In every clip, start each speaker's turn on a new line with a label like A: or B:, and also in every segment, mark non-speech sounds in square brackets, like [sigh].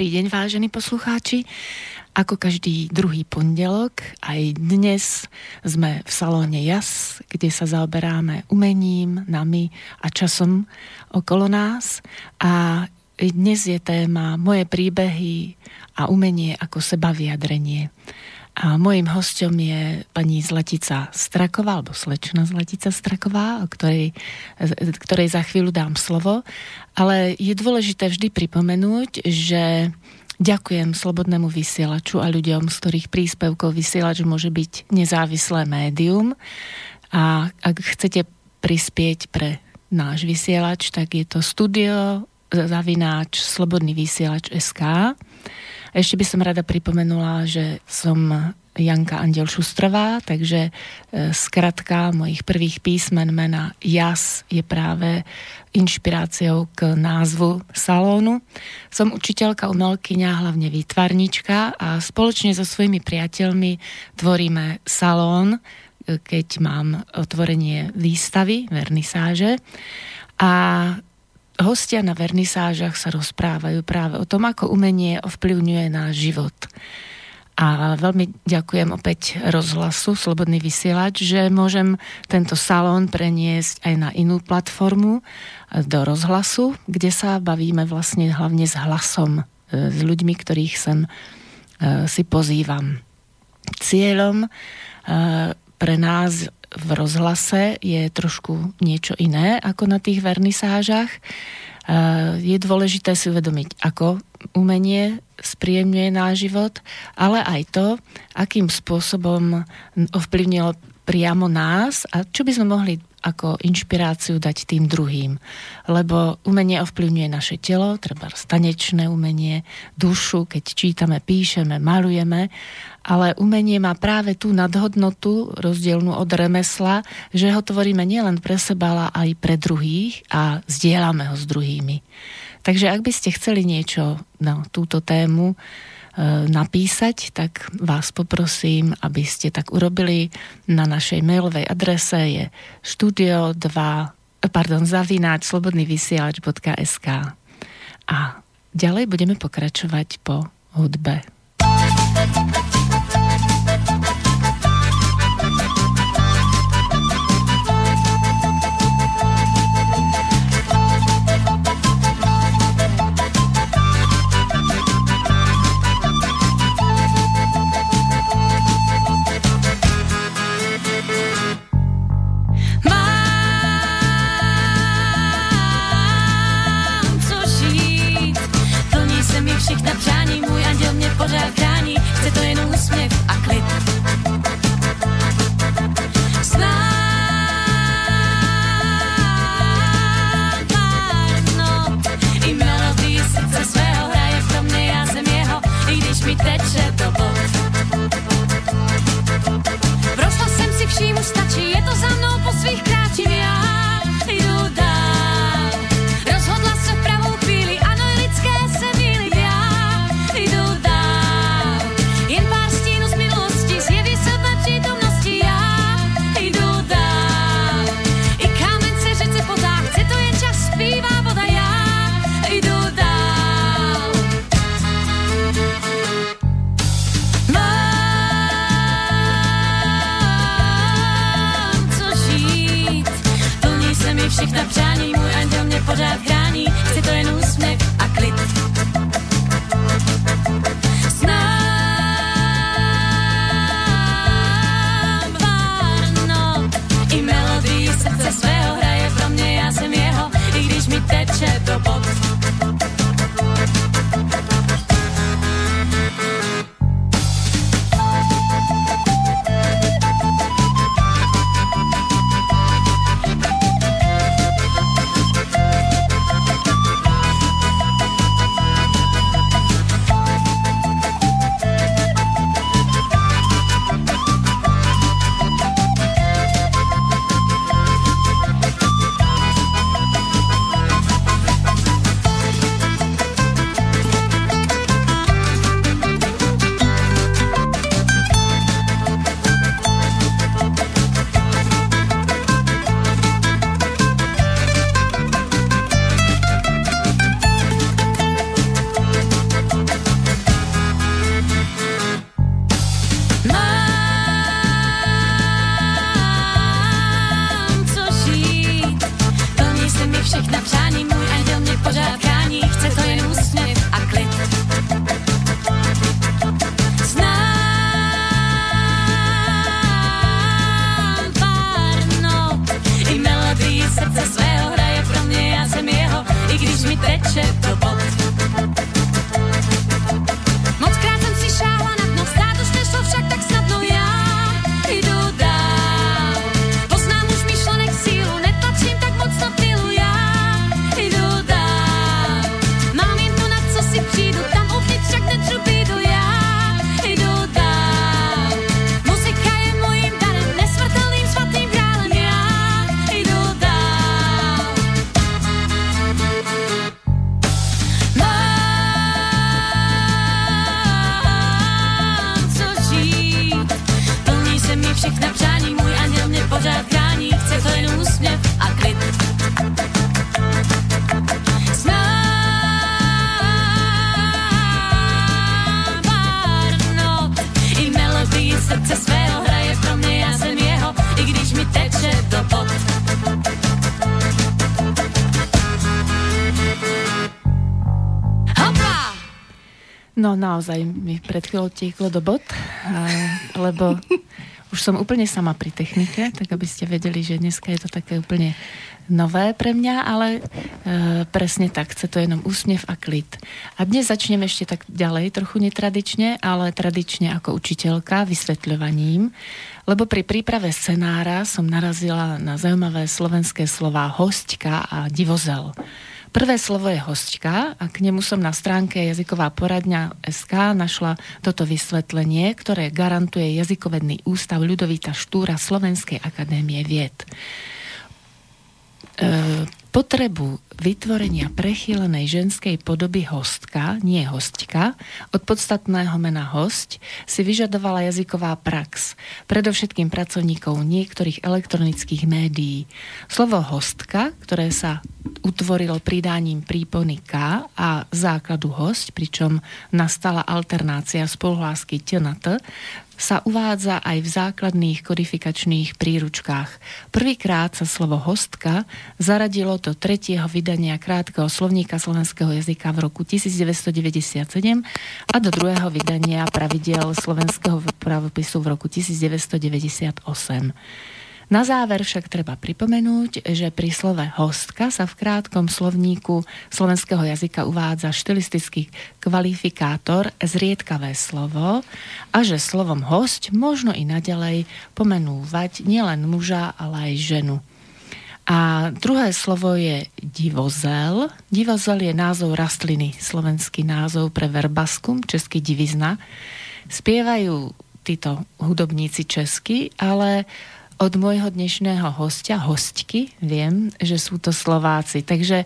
A: Dobrý deň, vážení poslucháči. Ako každý druhý pondelok, aj dnes sme v salóne JAS, kde sa zaoberáme umením, nami a časom okolo nás. A dnes je téma moje príbehy a umenie ako seba vyjadrenie. A mojim hostom je pani Zlatica Straková, alebo slečna Zlatica Straková, o ktorej, ktorej za chvíľu dám slovo. Ale je dôležité vždy pripomenúť, že ďakujem Slobodnému vysielaču a ľuďom, z ktorých príspevkov vysielač môže byť nezávislé médium. A ak chcete prispieť pre náš vysielač, tak je to studio zavináč slobodný vysielač SK. Ešte by som rada pripomenula, že som Janka Andel Šustrová, takže e, skratka mojich prvých písmen mena JAS je práve inšpiráciou k názvu salónu. Som učiteľka, umelkyňa, hlavne výtvarnička a spoločne so svojimi priateľmi tvoríme salón, e, keď mám otvorenie výstavy, vernisáže. A hostia na vernisážach sa rozprávajú práve o tom, ako umenie ovplyvňuje náš život. A veľmi ďakujem opäť rozhlasu Slobodný vysielač, že môžem tento salón preniesť aj na inú platformu do rozhlasu, kde sa bavíme vlastne hlavne s hlasom, e, s ľuďmi, ktorých sem e, si pozývam. Cieľom e, pre nás v rozhlase je trošku niečo iné ako na tých vernisážach. Je dôležité si uvedomiť, ako umenie spríjemňuje náš život, ale aj to, akým spôsobom ovplyvnilo priamo nás a čo by sme mohli ako inšpiráciu dať tým druhým. Lebo umenie ovplyvňuje naše telo, treba stanečné umenie, dušu, keď čítame, píšeme, malujeme, ale umenie má práve tú nadhodnotu rozdielnú od remesla, že ho tvoríme nielen pre seba, ale aj pre druhých a zdieľame ho s druhými. Takže ak by ste chceli niečo na túto tému, E, napísať, tak vás poprosím, aby ste tak urobili na našej mailovej adrese je studio 2 pardon, zavináč slobodnývysielač.sk a ďalej budeme pokračovať po hudbe. No naozaj mi pred chvíľou tieklo do bod, lebo už som úplne sama pri technike, tak aby ste vedeli, že dneska je to také úplne nové pre mňa, ale e, presne tak, chce to jenom úsmev a klid. A dnes začneme ešte tak ďalej, trochu netradične, ale tradične ako učiteľka, vysvetľovaním, lebo pri príprave scenára som narazila na zaujímavé slovenské slova hostka a divozel. Prvé slovo je hostka a k nemu som na stránke jazyková poradňa SK našla toto vysvetlenie, ktoré garantuje jazykovedný ústav Ľudovita Štúra Slovenskej akadémie vied. E, potrebu vytvorenia prechýlenej ženskej podoby hostka, nie hostka, od podstatného mena host, si vyžadovala jazyková prax, predovšetkým pracovníkov niektorých elektronických médií. Slovo hostka, ktoré sa utvorilo pridáním prípony K a základu host, pričom nastala alternácia spoluhlásky T na T, sa uvádza aj v základných kodifikačných príručkách. Prvýkrát sa slovo hostka zaradilo do tretieho vydania krátkeho slovníka slovenského jazyka v roku 1997 a do druhého vydania pravidel slovenského pravopisu v roku 1998. Na záver však treba pripomenúť, že pri slove hostka sa v krátkom slovníku slovenského jazyka uvádza štilistický kvalifikátor zriedkavé slovo a že slovom host možno i naďalej pomenúvať nielen muža, ale aj ženu. A druhé slovo je divozel. Divozel je názov rastliny, slovenský názov pre verbaskum, český divizna. Spievajú títo hudobníci česky, ale od môjho dnešného hostia, hostky, viem, že sú to Slováci. Takže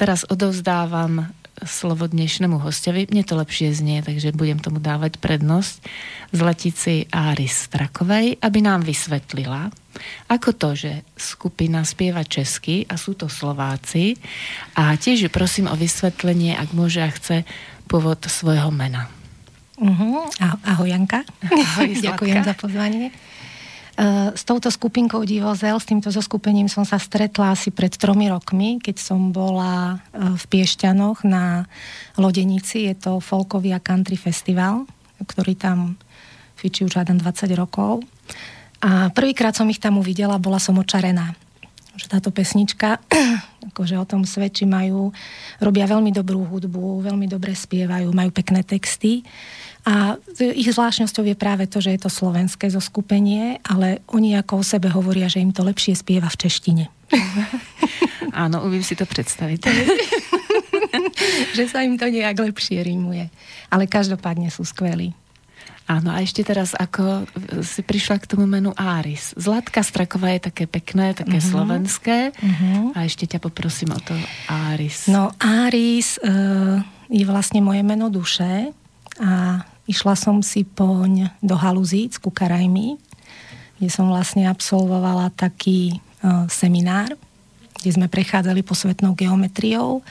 A: teraz odovzdávam slovo dnešnému hostovi. Mne to lepšie znie, takže budem tomu dávať prednosť z Letici Áris Strakovej, aby nám vysvetlila, ako to, že skupina spieva česky a sú to Slováci. A tiež ju prosím o vysvetlenie, ak môže a chce pôvod svojho mena.
B: Uh-huh. Ahoj Janka. Ahoj, [laughs] Ďakujem za pozvanie. E, s touto skupinkou Divozel, s týmto zoskupením som sa stretla asi pred tromi rokmi, keď som bola e, v Piešťanoch na Lodenici. Je to folkový a country festival, ktorý tam fičí už hádam 20 rokov. A prvýkrát som ich tam uvidela, bola som očarená. Že táto pesnička, [clears throat] akože o tom svedčí, majú, robia veľmi dobrú hudbu, veľmi dobre spievajú, majú pekné texty. A ich zvláštnosťou je práve to, že je to slovenské zoskupenie, ale oni ako o sebe hovoria, že im to lepšie spieva v češtine. [laughs]
A: Áno, umím si to predstaviť. [laughs]
B: že sa im to nejak lepšie rímuje. Ale každopádne sú skvelí.
A: Áno, a ešte teraz, ako si prišla k tomu menu Áris. Zlatka Straková je také pekné, také uh-huh. slovenské. Uh-huh. A ešte ťa poprosím o to Áris.
B: No, Áris uh, je vlastne moje meno duše a Išla som si poň do Haluzíc ku Karajmi, kde som vlastne absolvovala taký uh, seminár, kde sme prechádzali posvetnou geometriou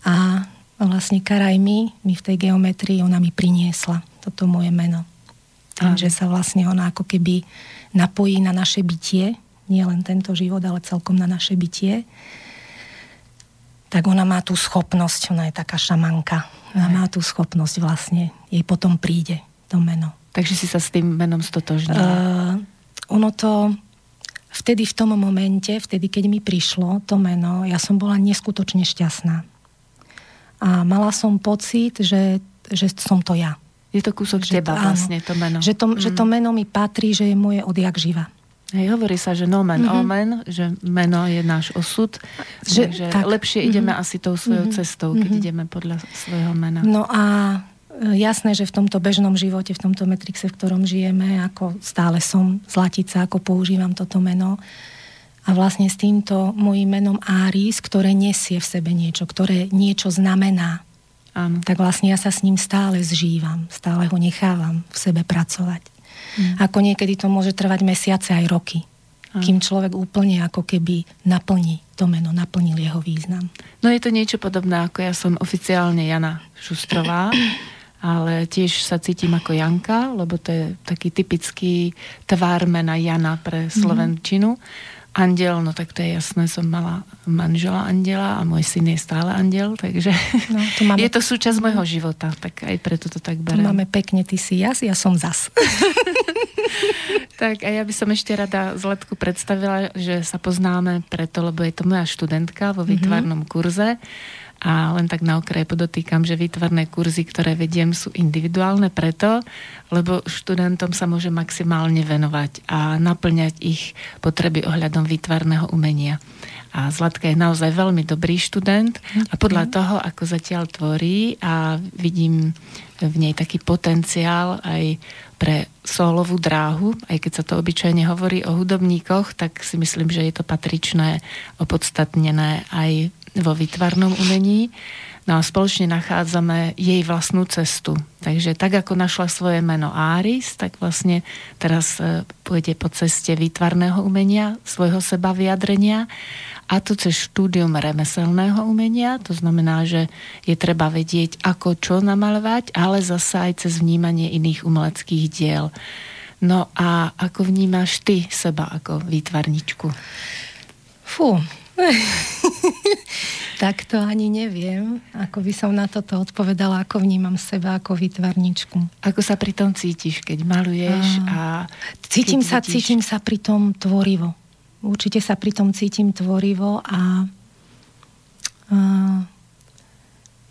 B: a vlastne Karajmi mi v tej geometrii ona mi priniesla toto moje meno. Tým, že sa vlastne ona ako keby napojí na naše bytie, nie len tento život, ale celkom na naše bytie tak ona má tú schopnosť, ona je taká šamanka. Ona má tú schopnosť vlastne, jej potom príde to meno.
A: Takže si sa s tým menom stotožnila? Uh,
B: ono to vtedy v tom momente, vtedy keď mi prišlo to meno, ja som bola neskutočne šťastná. A mala som pocit, že, že som to ja.
A: Je to kúsok že teba to, vlastne, to meno.
B: Že to, mm. že to mm. meno mi patrí, že je moje odjak živa.
A: Hej, hovorí sa, že nomen mm-hmm. omen, že meno je náš osud, že, že tak. lepšie mm-hmm. ideme asi tou svojou mm-hmm. cestou, keď mm-hmm. ideme podľa svojho mena.
B: No a e, jasné, že v tomto bežnom živote, v tomto metrixe, v ktorom žijeme, ako stále som zlatica, ako používam toto meno. A vlastne s týmto mojím menom Áris, ktoré nesie v sebe niečo, ktoré niečo znamená, Áno. tak vlastne ja sa s ním stále zžívam, stále ho nechávam v sebe pracovať. Mm. Ako niekedy to môže trvať mesiace aj roky. Kým človek úplne ako keby naplní to meno, naplnil jeho význam.
A: No je to niečo podobné, ako ja som oficiálne Jana Šustrová, ale tiež sa cítim ako Janka, lebo to je taký typický tvár mena Jana pre mhm. Slovenčinu. Mm. Andel, no tak to je jasné, som mala manžela andela a môj syn je stále andel, takže no, to máme... je to súčasť môjho života, tak aj preto to tak berem.
B: To máme pekne, ty si jas, ja som zas. [laughs]
A: tak a ja by som ešte rada Zletku predstavila, že sa poznáme preto, lebo je to moja študentka vo výtvarnom mm-hmm. kurze a len tak na okraj podotýkam, že výtvarné kurzy, ktoré vediem, sú individuálne preto, lebo študentom sa môže maximálne venovať a naplňať ich potreby ohľadom výtvarného umenia. A Zlatka je naozaj veľmi dobrý študent a podľa toho, ako zatiaľ tvorí a vidím v nej taký potenciál aj pre solovú dráhu, aj keď sa to obyčajne hovorí o hudobníkoch, tak si myslím, že je to patričné, opodstatnené aj vo výtvarnom umení. No a spoločne nachádzame jej vlastnú cestu. Takže tak, ako našla svoje meno Áris, tak vlastne teraz e, pôjde po ceste výtvarného umenia, svojho seba vyjadrenia a to cez štúdium remeselného umenia, to znamená, že je treba vedieť, ako čo namalovať, ale zasa aj cez vnímanie iných umeleckých diel. No a ako vnímaš ty seba ako výtvarničku?
B: Fú, [laughs] tak to ani neviem, ako by som na toto odpovedala, ako vnímam seba ako vytvarničku.
A: Ako sa pri tom cítiš, keď maluješ a...
B: Cítim sa, vidíš... cítim sa pri tom tvorivo. Určite sa pri tom cítim tvorivo a, a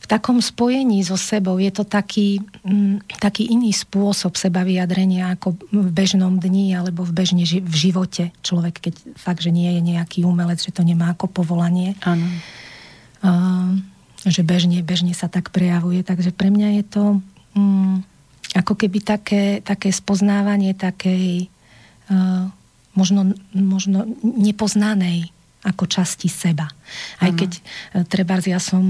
B: v takom spojení so sebou je to taký, mm, taký iný spôsob seba vyjadrenia ako v bežnom dni alebo v bežne ži- v živote. Človek, keď fakt, že nie je nejaký umelec, že to nemá ako povolanie.
A: Áno.
B: Uh, že bežne, bežne sa tak prejavuje. Takže pre mňa je to um, ako keby také, také spoznávanie takej uh, možno, možno nepoznanej ako časti seba. Aj keď e, treba, ja som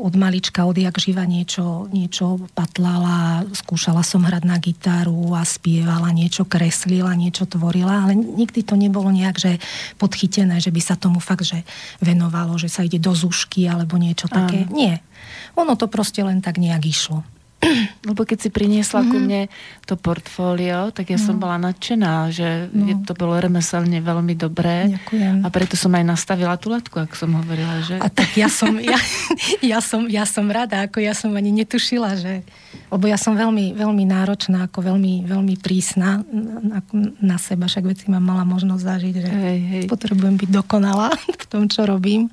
B: od malička, odjak živa niečo, niečo patlala, skúšala som hrať na gitaru a spievala, niečo kreslila, niečo tvorila, ale nikdy to nebolo nejak, že podchytené, že by sa tomu fakt, že venovalo, že sa ide do zušky alebo niečo také. Nie. Ono to proste len tak nejak išlo.
A: Lebo keď si priniesla mm-hmm. ku mhm. mne to portfólio, tak ja no. som bola nadšená, že no. to bolo remeselne veľmi dobré.
B: Ďakujem.
A: A preto som aj nastavila tú letku, ako som hovorila. Že...
B: A tak ja som, ja, ja, som, ja som rada, ako ja som ani netušila, že... Lebo ja som veľmi, veľmi náročná, ako veľmi, veľmi prísna na, na seba, však veci mám mala možnosť zažiť, že hej, hej. potrebujem byť dokonalá [laughs] v tom, čo robím.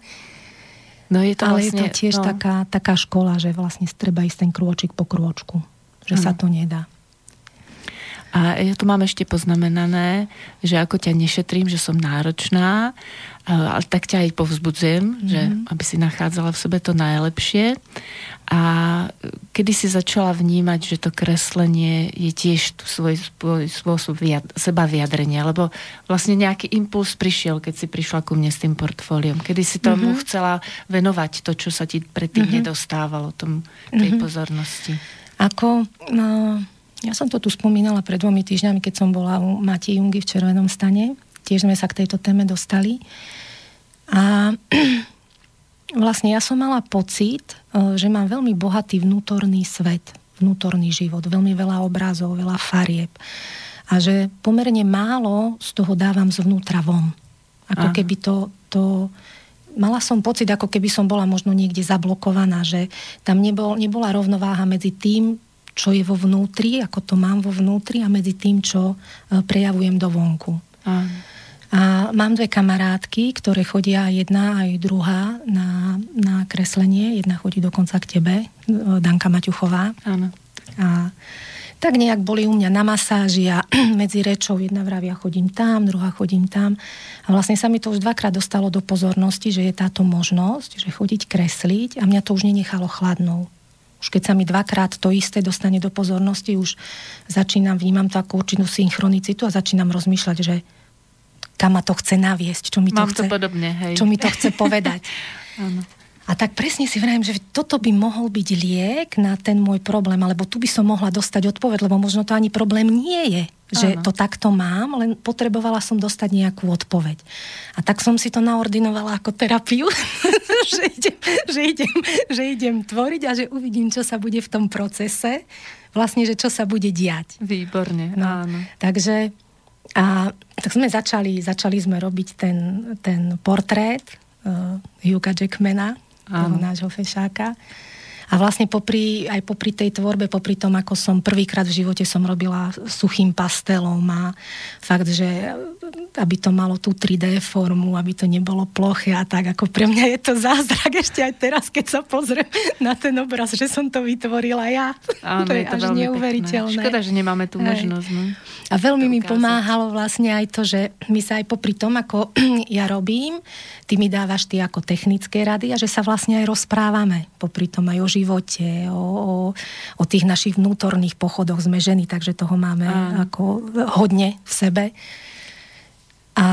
B: No je to Ale vlastne, je to tiež no. taká, taká škola, že vlastne treba ísť ten krôčik po krôčku. Že ano. sa to nedá.
A: A ja tu mám ešte poznamenané, že ako ťa nešetrím, že som náročná, ale tak ťa aj povzbudzujem, mm-hmm. že aby si nachádzala v sebe to najlepšie. A kedy si začala vnímať, že to kreslenie je tiež svoj, svoj spôsob vyjad, seba vyjadrenia, lebo vlastne nejaký impuls prišiel, keď si prišla ku mne s tým portfóliom. Kedy si tomu mm-hmm. chcela venovať to, čo sa ti predtým mm-hmm. nedostávalo, tom, tej mm-hmm. pozornosti.
B: Ako... No ja som to tu spomínala pred dvomi týždňami, keď som bola u Mati Jungy v Červenom stane. Tiež sme sa k tejto téme dostali. A [clears throat] vlastne ja som mala pocit, e, že mám veľmi bohatý vnútorný svet, vnútorný život, veľmi veľa obrázov, veľa farieb. A že pomerne málo z toho dávam zvnútra von. Ako Aha. keby to, to mala som pocit, ako keby som bola možno niekde zablokovaná, že tam nebol, nebola rovnováha medzi tým, čo je vo vnútri, ako to mám vo vnútri a medzi tým, čo e, prejavujem do vonku. A. a mám dve kamarátky, ktoré chodia jedna aj druhá na, na kreslenie. Jedna chodí dokonca k tebe, e, Danka Maťuchová.
A: Áno.
B: A tak nejak boli u mňa na masáži a [clears throat] medzi rečou jedna vravia chodím tam, druhá chodím tam. A vlastne sa mi to už dvakrát dostalo do pozornosti, že je táto možnosť, že chodiť kresliť a mňa to už nenechalo chladnou. Už keď sa mi dvakrát to isté dostane do pozornosti, už začínam, vnímam takú určitú synchronicitu a začínam rozmýšľať, že kam ma to chce naviesť, čo mi to,
A: Mám
B: chce,
A: to podobne, hej.
B: čo mi to chce povedať. [laughs] A tak presne si vrajím, že toto by mohol byť liek na ten môj problém, alebo tu by som mohla dostať odpoveď, lebo možno to ani problém nie je že ano. to takto mám, len potrebovala som dostať nejakú odpoveď. A tak som si to naordinovala ako terapiu, [laughs] že, idem, že, idem, že idem tvoriť a že uvidím, čo sa bude v tom procese, vlastne, že čo sa bude diať.
A: Výborne, no. áno.
B: Takže A tak sme začali, začali sme robiť ten, ten portrét uh, Hugh'a Jackmana, toho nášho fešáka. A vlastne popri, aj popri tej tvorbe, popri tom, ako som prvýkrát v živote som robila suchým pastelom a fakt, že aby to malo tú 3D formu, aby to nebolo ploché a tak, ako pre mňa je to zázrak [laughs] ešte aj teraz, keď sa pozriem na ten obraz, že som to vytvorila ja.
A: Áno, [laughs] to je, je to až neuveriteľné. Pekné. Škoda, že nemáme tú možnosť. No.
B: A veľmi mi pomáhalo vlastne aj to, že my sa aj popri tom, ako [clears throat] ja robím, ty mi dávaš ty ako technické rady a že sa vlastne aj rozprávame popri tom aj o živote, o, o, o tých našich vnútorných pochodoch. Sme ženy, takže toho máme Áno. ako hodne v sebe. A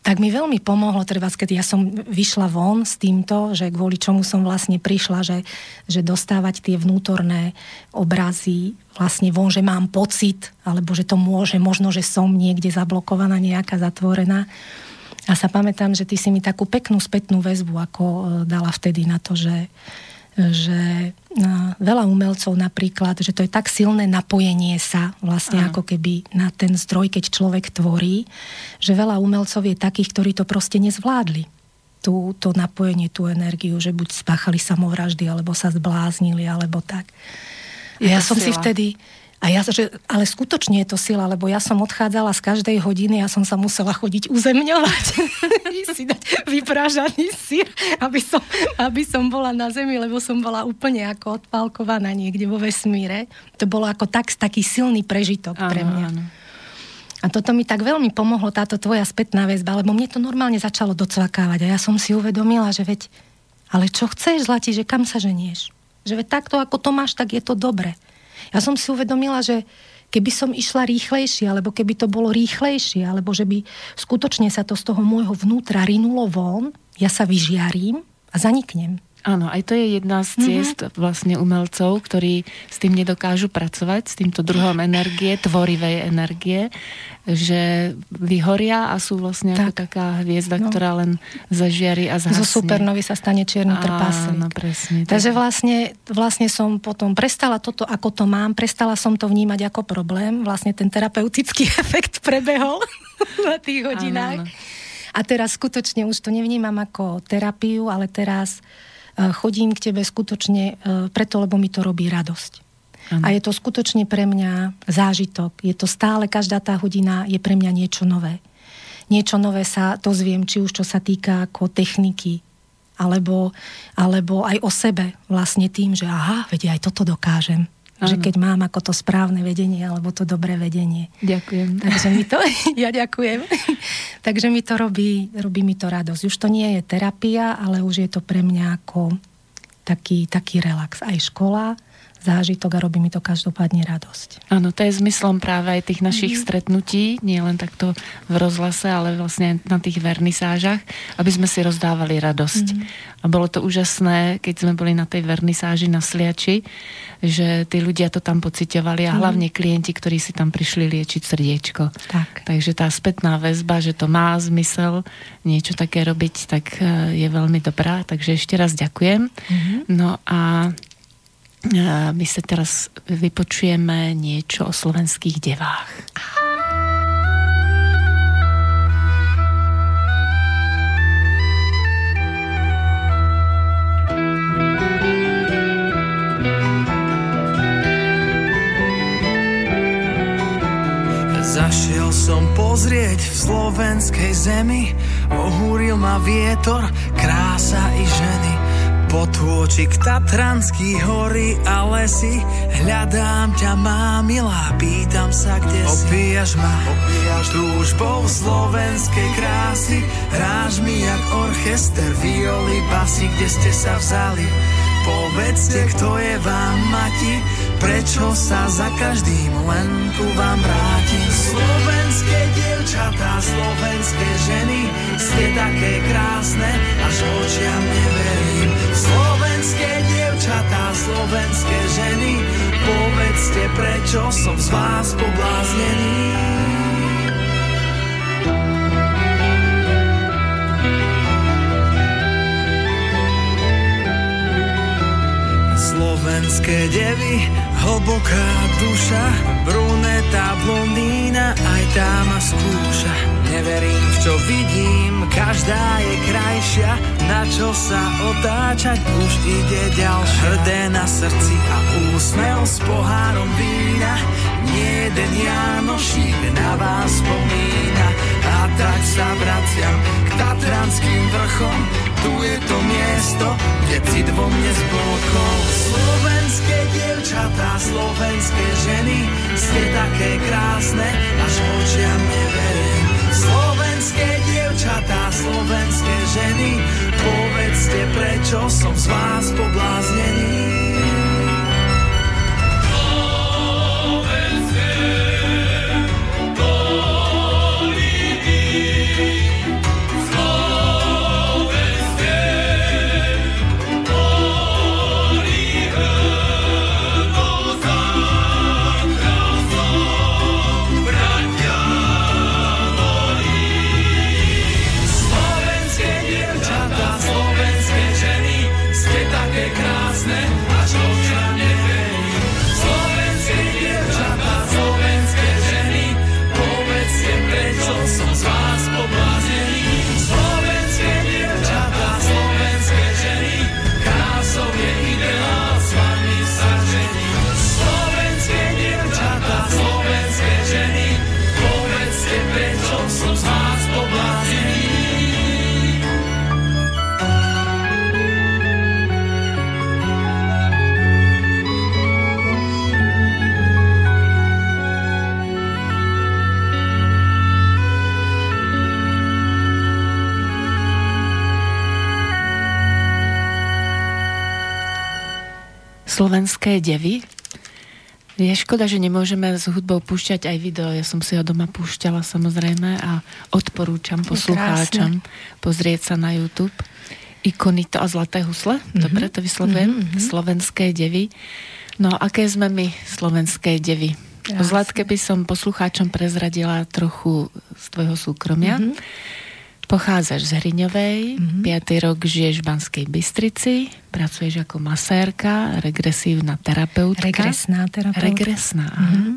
B: tak mi veľmi pomohlo, treba, keď ja som vyšla von s týmto, že kvôli čomu som vlastne prišla, že, že dostávať tie vnútorné obrazy vlastne von, že mám pocit, alebo že to môže, možno, že som niekde zablokovaná, nejaká zatvorená. A sa pamätám, že ty si mi takú peknú spätnú väzbu ako e, dala vtedy na to, že, že no, veľa umelcov napríklad, že to je tak silné napojenie sa vlastne Aha. ako keby na ten zdroj, keď človek tvorí, že veľa umelcov je takých, ktorí to proste nezvládli. Tú, to napojenie, tú energiu, že buď spáchali samovraždy, alebo sa zbláznili, alebo tak. A ja som sila. si vtedy, a ja, že, ale skutočne je to sila, lebo ja som odchádzala z každej hodiny, ja som sa musela chodiť uzemňovať, [laughs] si dať vyprážaný sír, aby som, aby som bola na zemi, lebo som bola úplne ako odpálkovaná niekde vo vesmíre. To bolo ako tak, taký silný prežitok áno, pre mňa. Áno. A toto mi tak veľmi pomohlo, táto tvoja spätná väzba, lebo mne to normálne začalo docvakávať a ja som si uvedomila, že veď, ale čo chceš, Zlati, že kam sa ženieš? Že veď takto, ako to máš, tak je to dobre. Ja som si uvedomila, že keby som išla rýchlejšie, alebo keby to bolo rýchlejšie, alebo že by skutočne sa to z toho môjho vnútra rinulo von, ja sa vyžiarím a zaniknem.
A: Áno, aj to je jedna z mhm. ciest mm-hmm. vlastne umelcov, ktorí s tým nedokážu pracovať, s týmto druhom energie, tvorivej energie, že vyhoria a sú vlastne tak. ako taká hviezda, no. ktorá len zažiari a zhasne.
B: Zo supernovy sa stane čierny trpaslík.
A: Áno, presne.
B: Takže vlastne, vlastne som potom prestala toto, ako to mám, prestala som to vnímať ako problém. Vlastne ten terapeutický [laughs] efekt prebehol [laughs] na tých hodinách. Áno, áno. A teraz skutočne už to nevnímam ako terapiu, ale teraz chodím k tebe skutočne e, preto, lebo mi to robí radosť. Ano. A je to skutočne pre mňa zážitok. Je to stále, každá tá hodina je pre mňa niečo nové. Niečo nové sa dozviem, či už čo sa týka ako techniky, alebo, alebo aj o sebe vlastne tým, že aha, vedia, aj toto dokážem. Ano. Že keď mám ako to správne vedenie alebo to dobré vedenie.
A: Ďakujem.
B: Takže mi to, [laughs] ja ďakujem. [laughs] Takže mi to robí, robí mi to radosť. Už to nie je terapia, ale už je to pre mňa ako taký, taký relax. Aj škola, zážitok a robí mi to každopádne radosť.
A: Áno, to je zmyslom práve aj tých našich mm. stretnutí, nie len takto v rozhlase, ale vlastne na tých vernisážach, aby sme si rozdávali radosť. Mm. A bolo to úžasné, keď sme boli na tej vernisáži na Sliači, že tí ľudia to tam pocitovali a mm. hlavne klienti, ktorí si tam prišli liečiť srdiečko.
B: Tak.
A: Takže tá spätná väzba, že to má zmysel niečo také robiť, tak e, je veľmi dobrá. Takže ešte raz ďakujem. Mm. No a my sa teraz vypočujeme niečo o slovenských devách.
C: Zašiel som pozrieť v slovenskej zemi, ohúril ma vietor, krása i ženy. Potôčik Tatranský hory a lesy. Hľadám ťa má milá, pýtam sa kde si. Opíjaš ma, opíjaš túžbou slovenskej krásy. Hráš mi jak orchester, violy, basy Kde ste sa vzali? Povedzte, kto je vám mati? Prečo sa za každým len ku vám vrátim? Slovenské dievčatá, slovenské ženy Ste také krásne, až očiam neverím Slovenské dievčatá, slovenské ženy, povedzte, prečo som z vás pobláznený. Slovenské devy, Hlboká duša, bruneta, blondína, aj tá ma skúša. Neverím, v čo vidím, každá je krajšia, na čo sa otáčať, už ide ďalšia. Hrdé na srdci a úsmev s pohárom vína, jeden Janošík na vás spomína. A tak sa vraciam k Tatranským vrchom, tu je to miesto, kde cit vo mne zblokol. Slovenské dievčatá, slovenské ženy, ste také krásne, až očiam slovenské
A: devy. Je škoda, že nemôžeme s hudbou púšťať aj video. Ja som si ho doma púšťala samozrejme a odporúčam poslucháčom pozrieť sa na YouTube. Ikonito a Zlaté husle, mm-hmm. dobre to vyslovujem, mm-hmm. slovenské devy. No aké sme my, slovenské devy? Jasne. Zlatke by som poslucháčom prezradila trochu z tvojho súkromia. Mm-hmm. Pochádzaš z Hriňovej, mm-hmm. 5. rok žiješ v Banskej Bystrici, pracuješ ako masérka, regresívna terapeutka.
B: Regresná terapeutka.
A: Regresná, mm-hmm.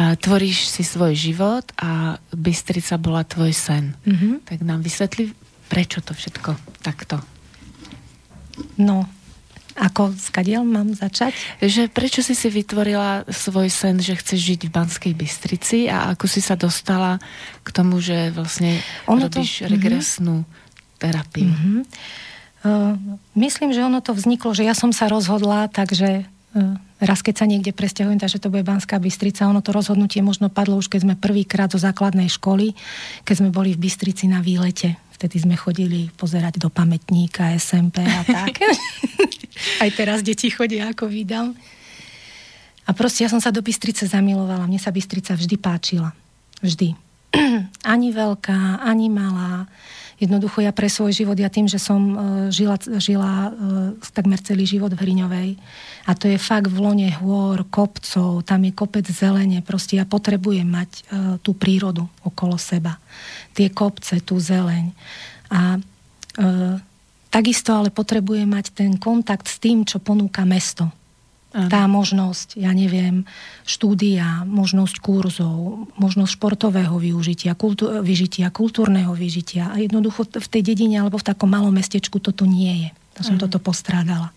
A: A tvoríš si svoj život a Bystrica bola tvoj sen. Mm-hmm. Tak nám vysvetli, prečo to všetko takto?
B: No, ako skadiel mám začať?
A: Že prečo si si vytvorila svoj sen, že chceš žiť v Banskej Bystrici a ako si sa dostala k tomu, že vlastne ono robíš to... Mhm. regresnú mm-hmm. terapiu? Mm-hmm.
B: Uh, myslím, že ono to vzniklo, že ja som sa rozhodla, takže uh, raz keď sa niekde presťahujem, takže to bude Banská Bystrica, ono to rozhodnutie možno padlo už keď sme prvýkrát zo základnej školy, keď sme boli v Bystrici na výlete Vtedy sme chodili pozerať do pamätníka SMP a [laughs] tak. [laughs] Aj teraz deti chodia, ako vydám. A proste ja som sa do Bystrice zamilovala. Mne sa Bystrica vždy páčila. Vždy. [clears throat] ani veľká, ani malá. Jednoducho ja pre svoj život, ja tým, že som uh, žila, žila uh, takmer celý život v Hriňovej a to je fakt v lone hôr, kopcov, tam je kopec zelene, proste ja potrebujem mať uh, tú prírodu okolo seba tie kopce, tú zeleň. A e, takisto ale potrebuje mať ten kontakt s tým, čo ponúka mesto. Tá možnosť, ja neviem, štúdia, možnosť kurzov, možnosť športového využitia, kultú, vyžitia, kultúrneho vyžitia. A jednoducho v tej dedine alebo v takom malom mestečku toto nie je. To som Aha. toto postrádala.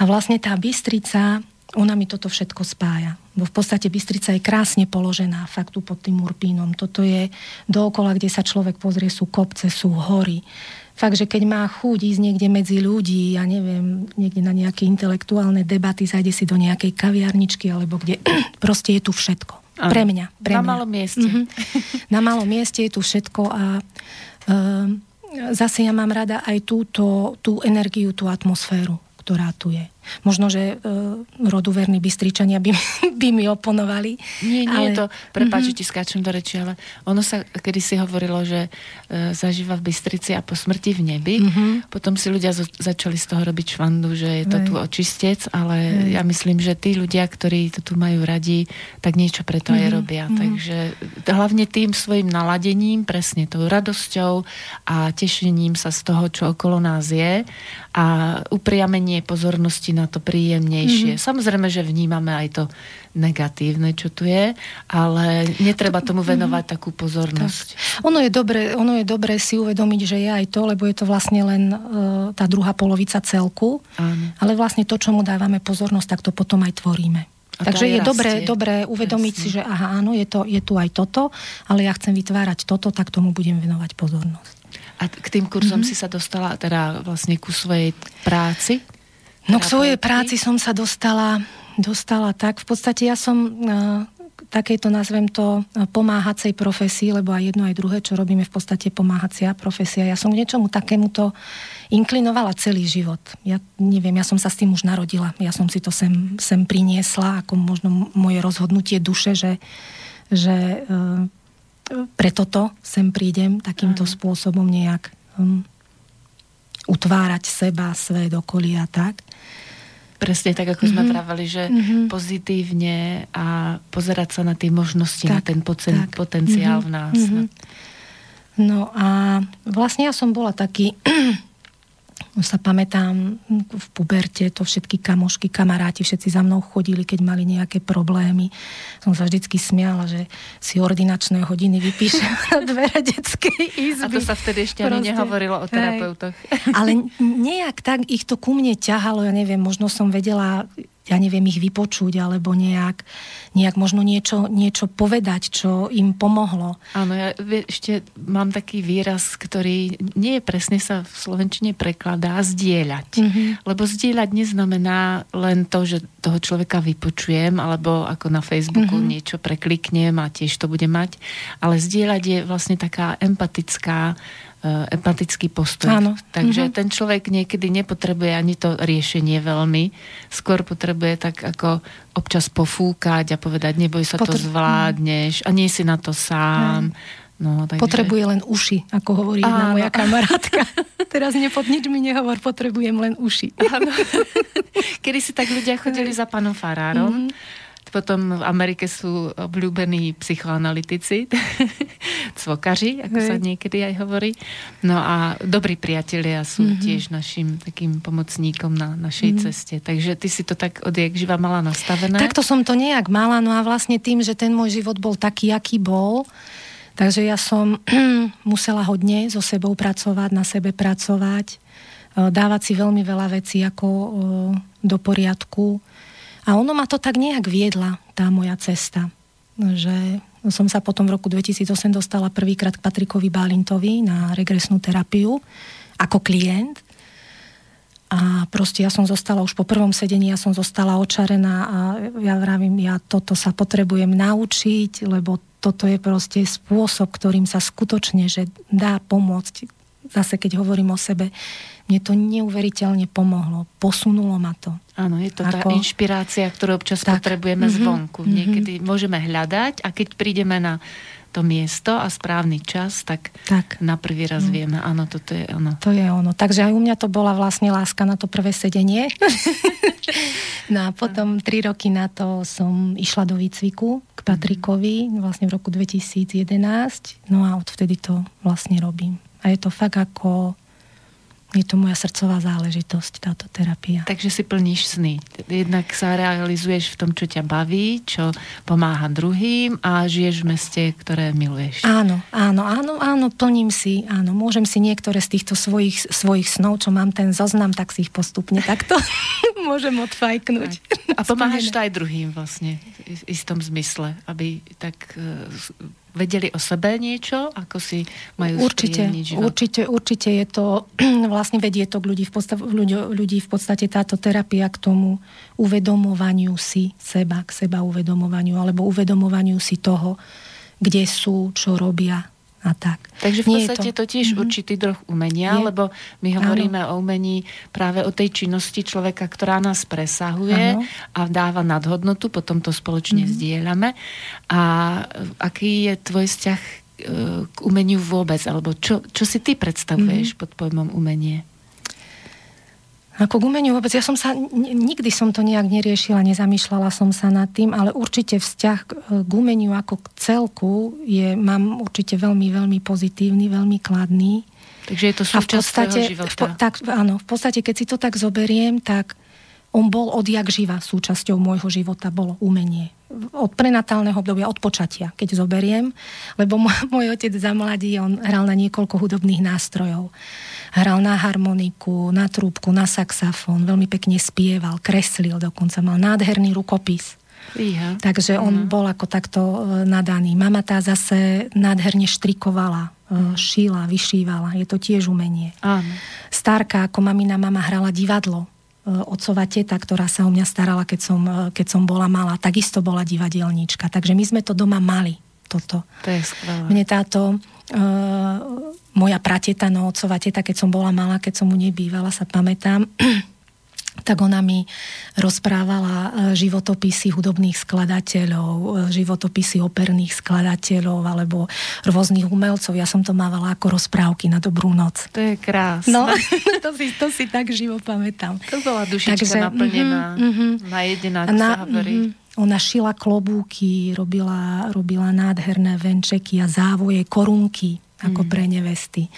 B: A vlastne tá Bystrica ona mi toto všetko spája. Bo v podstate Bystrica je krásne položená fakt tu pod tým Urpínom. Toto je dookola, kde sa človek pozrie, sú kopce, sú hory. Fakt, že keď má chuť ísť niekde medzi ľudí, ja neviem, niekde na nejaké intelektuálne debaty, zajde si do nejakej kaviarničky, alebo kde [clears throat] proste je tu všetko. Ano. Pre mňa. Pre
A: na
B: mňa.
A: malom mieste. Mm-hmm. [laughs]
B: Na malom mieste je tu všetko a uh, zase ja mám rada aj túto, tú energiu, tú atmosféru, ktorá tu je. Možno, že uh, roduverní Bystričania by, [laughs] by mi oponovali.
A: Nie, nie ale... je to, prepáč, mm-hmm. ti skáčem do reči, ale ono sa kedy si hovorilo, že uh, zažíva v Bystrici a po smrti v nebi. Mm-hmm. Potom si ľudia zo, začali z toho robiť švandu, že je to Hej. tu očistec, ale Hej. ja myslím, že tí ľudia, ktorí to tu majú radi, tak niečo preto mm-hmm. aj mhm. robia. Mm-hmm. Takže hlavne tým svojim naladením, presne tou radosťou a tešením sa z toho, čo okolo nás je a upriamenie pozornosti na to príjemnejšie. Mm-hmm. Samozrejme, že vnímame aj to negatívne, čo tu je, ale netreba tomu mhm. venovať mm-hmm. takú pozornosť.
B: Tak. Ono, je dobré, ono je dobré si uvedomiť, že je aj to, lebo je to vlastne len uh, tá druhá polovica celku, Áno. ale vlastne to, čo mu dávame pozornosť, tak to potom aj tvoríme. A Takže je dobré, dobré uvedomiť Jasne. si, že aha, áno, je, to, je tu aj toto, ale ja chcem vytvárať toto, tak tomu budem venovať pozornosť.
A: A k tým kurzom mm-hmm. si sa dostala teda vlastne ku svojej práci?
B: No k svojej práci som sa dostala, dostala tak. V podstate ja som uh, takejto, nazvem to, pomáhacej profesii, lebo aj jedno, aj druhé, čo robíme v podstate pomáhacia profesia. Ja som k niečomu takémuto inklinovala celý život. Ja neviem, ja som sa s tým už narodila. Ja som si to sem, sem priniesla, ako možno moje rozhodnutie duše, že, že e, pre toto sem prídem takýmto Aj. spôsobom nejak um, utvárať seba, svet, okolia a tak.
A: Presne tak, ako mm-hmm. sme mhm. pravili, že mm-hmm. pozitívne a pozerať sa na tie možnosti, tak, na ten pocen- potenciál mm-hmm. v nás. Mm-hmm.
B: No a vlastne ja som bola taký sa pamätám v puberte, to všetky kamošky, kamaráti, všetci za mnou chodili, keď mali nejaké problémy. Som sa vždycky smiala, že si ordinačné hodiny vypíšem [laughs] na dvere detskej izby.
A: A to sa vtedy ešte Proste, ani nehovorilo o terapeutoch.
B: Hej. Ale nejak tak ich to ku mne ťahalo, ja neviem, možno som vedela ja neviem, ich vypočuť alebo nejak, nejak možno niečo, niečo povedať, čo im pomohlo.
A: Áno, ja ešte mám taký výraz, ktorý nie je presne sa v Slovenčine prekladá, zdieľať. Mm-hmm. Lebo zdieľať neznamená len to, že toho človeka vypočujem, alebo ako na Facebooku mm-hmm. niečo prekliknem a tiež to bude mať, ale zdieľať je vlastne taká empatická empatický postoj. Áno. Takže mm-hmm. ten človek niekedy nepotrebuje ani to riešenie veľmi, skôr potrebuje tak ako občas pofúkať a povedať, neboj sa, Potr- to zvládneš a nie si na to sám.
B: No, takže... Potrebuje len uši, ako hovorí jedna moja kamarátka. [laughs] Teraz nepod nič mi nehovor, potrebujem len uši. Áno. [laughs]
A: Kedy si tak ľudia chodili za pánom Farárom, mm-hmm potom v Amerike sú obľúbení psychoanalytici, [laughs] cvokaři, ako sa niekedy aj hovorí. No a dobrí priatelia sú mm-hmm. tiež našim takým pomocníkom na našej mm-hmm. ceste. Takže ty si to tak odjak živa mala nastavené?
B: Takto som to nejak mala, no a vlastne tým, že ten môj život bol taký, aký bol, takže ja som [clears throat] musela hodne so sebou pracovať, na sebe pracovať, e, dávať si veľmi veľa vecí ako e, do poriadku, a ono ma to tak nejak viedla, tá moja cesta. Že som sa potom v roku 2008 dostala prvýkrát k Patrikovi Balintovi na regresnú terapiu ako klient. A proste ja som zostala už po prvom sedení, ja som zostala očarená a ja vravím, ja toto sa potrebujem naučiť, lebo toto je proste spôsob, ktorým sa skutočne, že dá pomôcť. Zase keď hovorím o sebe, mne to neuveriteľne pomohlo. Posunulo ma to.
A: Áno, je to Ako... tá inšpirácia, ktorú občas tak. potrebujeme mm-hmm. zvonku. Mm-hmm. Niekedy môžeme hľadať a keď prídeme na to miesto a správny čas, tak, tak. na prvý raz mm. vieme, áno, toto je ono.
B: To je ono. Takže aj u mňa to bola vlastne láska na to prvé sedenie. [laughs] no a potom tri roky na to som išla do výcviku k Patrikovi, vlastne v roku 2011. No a odvtedy to vlastne robím. A je to fakt ako je to moja srdcová záležitosť, táto terapia.
A: Takže si plníš sny. Jednak sa realizuješ v tom, čo ťa baví, čo pomáha druhým a žiješ v meste, ktoré miluješ.
B: Áno, áno, áno, áno, plním si, áno, môžem si niektoré z týchto svojich, svojich snov, čo mám ten zoznam, tak si ich postupne takto [laughs] môžem odfajknúť.
A: Tak. A pomáhaš to aj druhým vlastne, v istom zmysle, aby tak vedeli o sebe niečo, ako si majú
B: určite, život? Určite, určite je to, [clears throat] vlastne vedie to k ľudí v, podstate, ľudí, ľudí v podstate táto terapia k tomu uvedomovaniu si seba, k seba uvedomovaniu, alebo uvedomovaniu si toho, kde sú, čo robia, a tak.
A: Takže v podstate to... to tiež mm-hmm. určitý druh umenia, je. lebo my hovoríme Áno. o umení práve o tej činnosti človeka, ktorá nás presahuje Áno. a dáva nadhodnotu, potom to spoločne mm-hmm. zdieľame. A aký je tvoj vzťah e, k umeniu vôbec, alebo čo, čo si ty predstavuješ mm-hmm. pod pojmom umenie?
B: Ako k umeniu vôbec, ja som sa, nikdy som to nejak neriešila, nezamýšľala som sa nad tým, ale určite vzťah k umeniu ako k celku je, mám určite veľmi, veľmi pozitívny, veľmi kladný.
A: Takže je to súčasť
B: podstate,
A: života.
B: V, tak, áno, v podstate, keď si to tak zoberiem, tak on bol odjak živa súčasťou môjho života, bolo umenie. Od prenatálneho obdobia, od počatia, keď zoberiem, lebo [laughs] môj otec za mladí, on hral na niekoľko hudobných nástrojov. Hral na harmoniku, na trúbku, na saxafón, veľmi pekne spieval, kreslil dokonca, mal nádherný rukopis. Iha. Takže on uh-huh. bol ako takto e, nadaný. Mama tá zase nádherne štrikovala, uh-huh. šíla, vyšívala. Je to tiež umenie. Áno. Starka, ako mamina mama hrala divadlo E, otcova teta, ktorá sa o mňa starala, keď som, e, keď som bola malá, takisto bola divadelníčka. Takže my sme to doma mali, toto.
A: To je skvelé.
B: Mne táto uh, moja prateta, no otcova teta, keď som bola malá, keď som mu nebývala, sa pamätám, tak ona mi rozprávala e, životopisy hudobných skladateľov, e, životopisy operných skladateľov alebo rôznych umelcov. Ja som to mávala ako rozprávky na dobrú noc.
A: To je krásne.
B: No, [laughs] to si, to si tak živo pamätám.
A: To bola dušička Takže, naplnená mm-hmm, na jediná, na, mm-hmm,
B: ona šila klobúky, robila, robila nádherné venčeky a závoje, korunky ako mm. pre nevesty.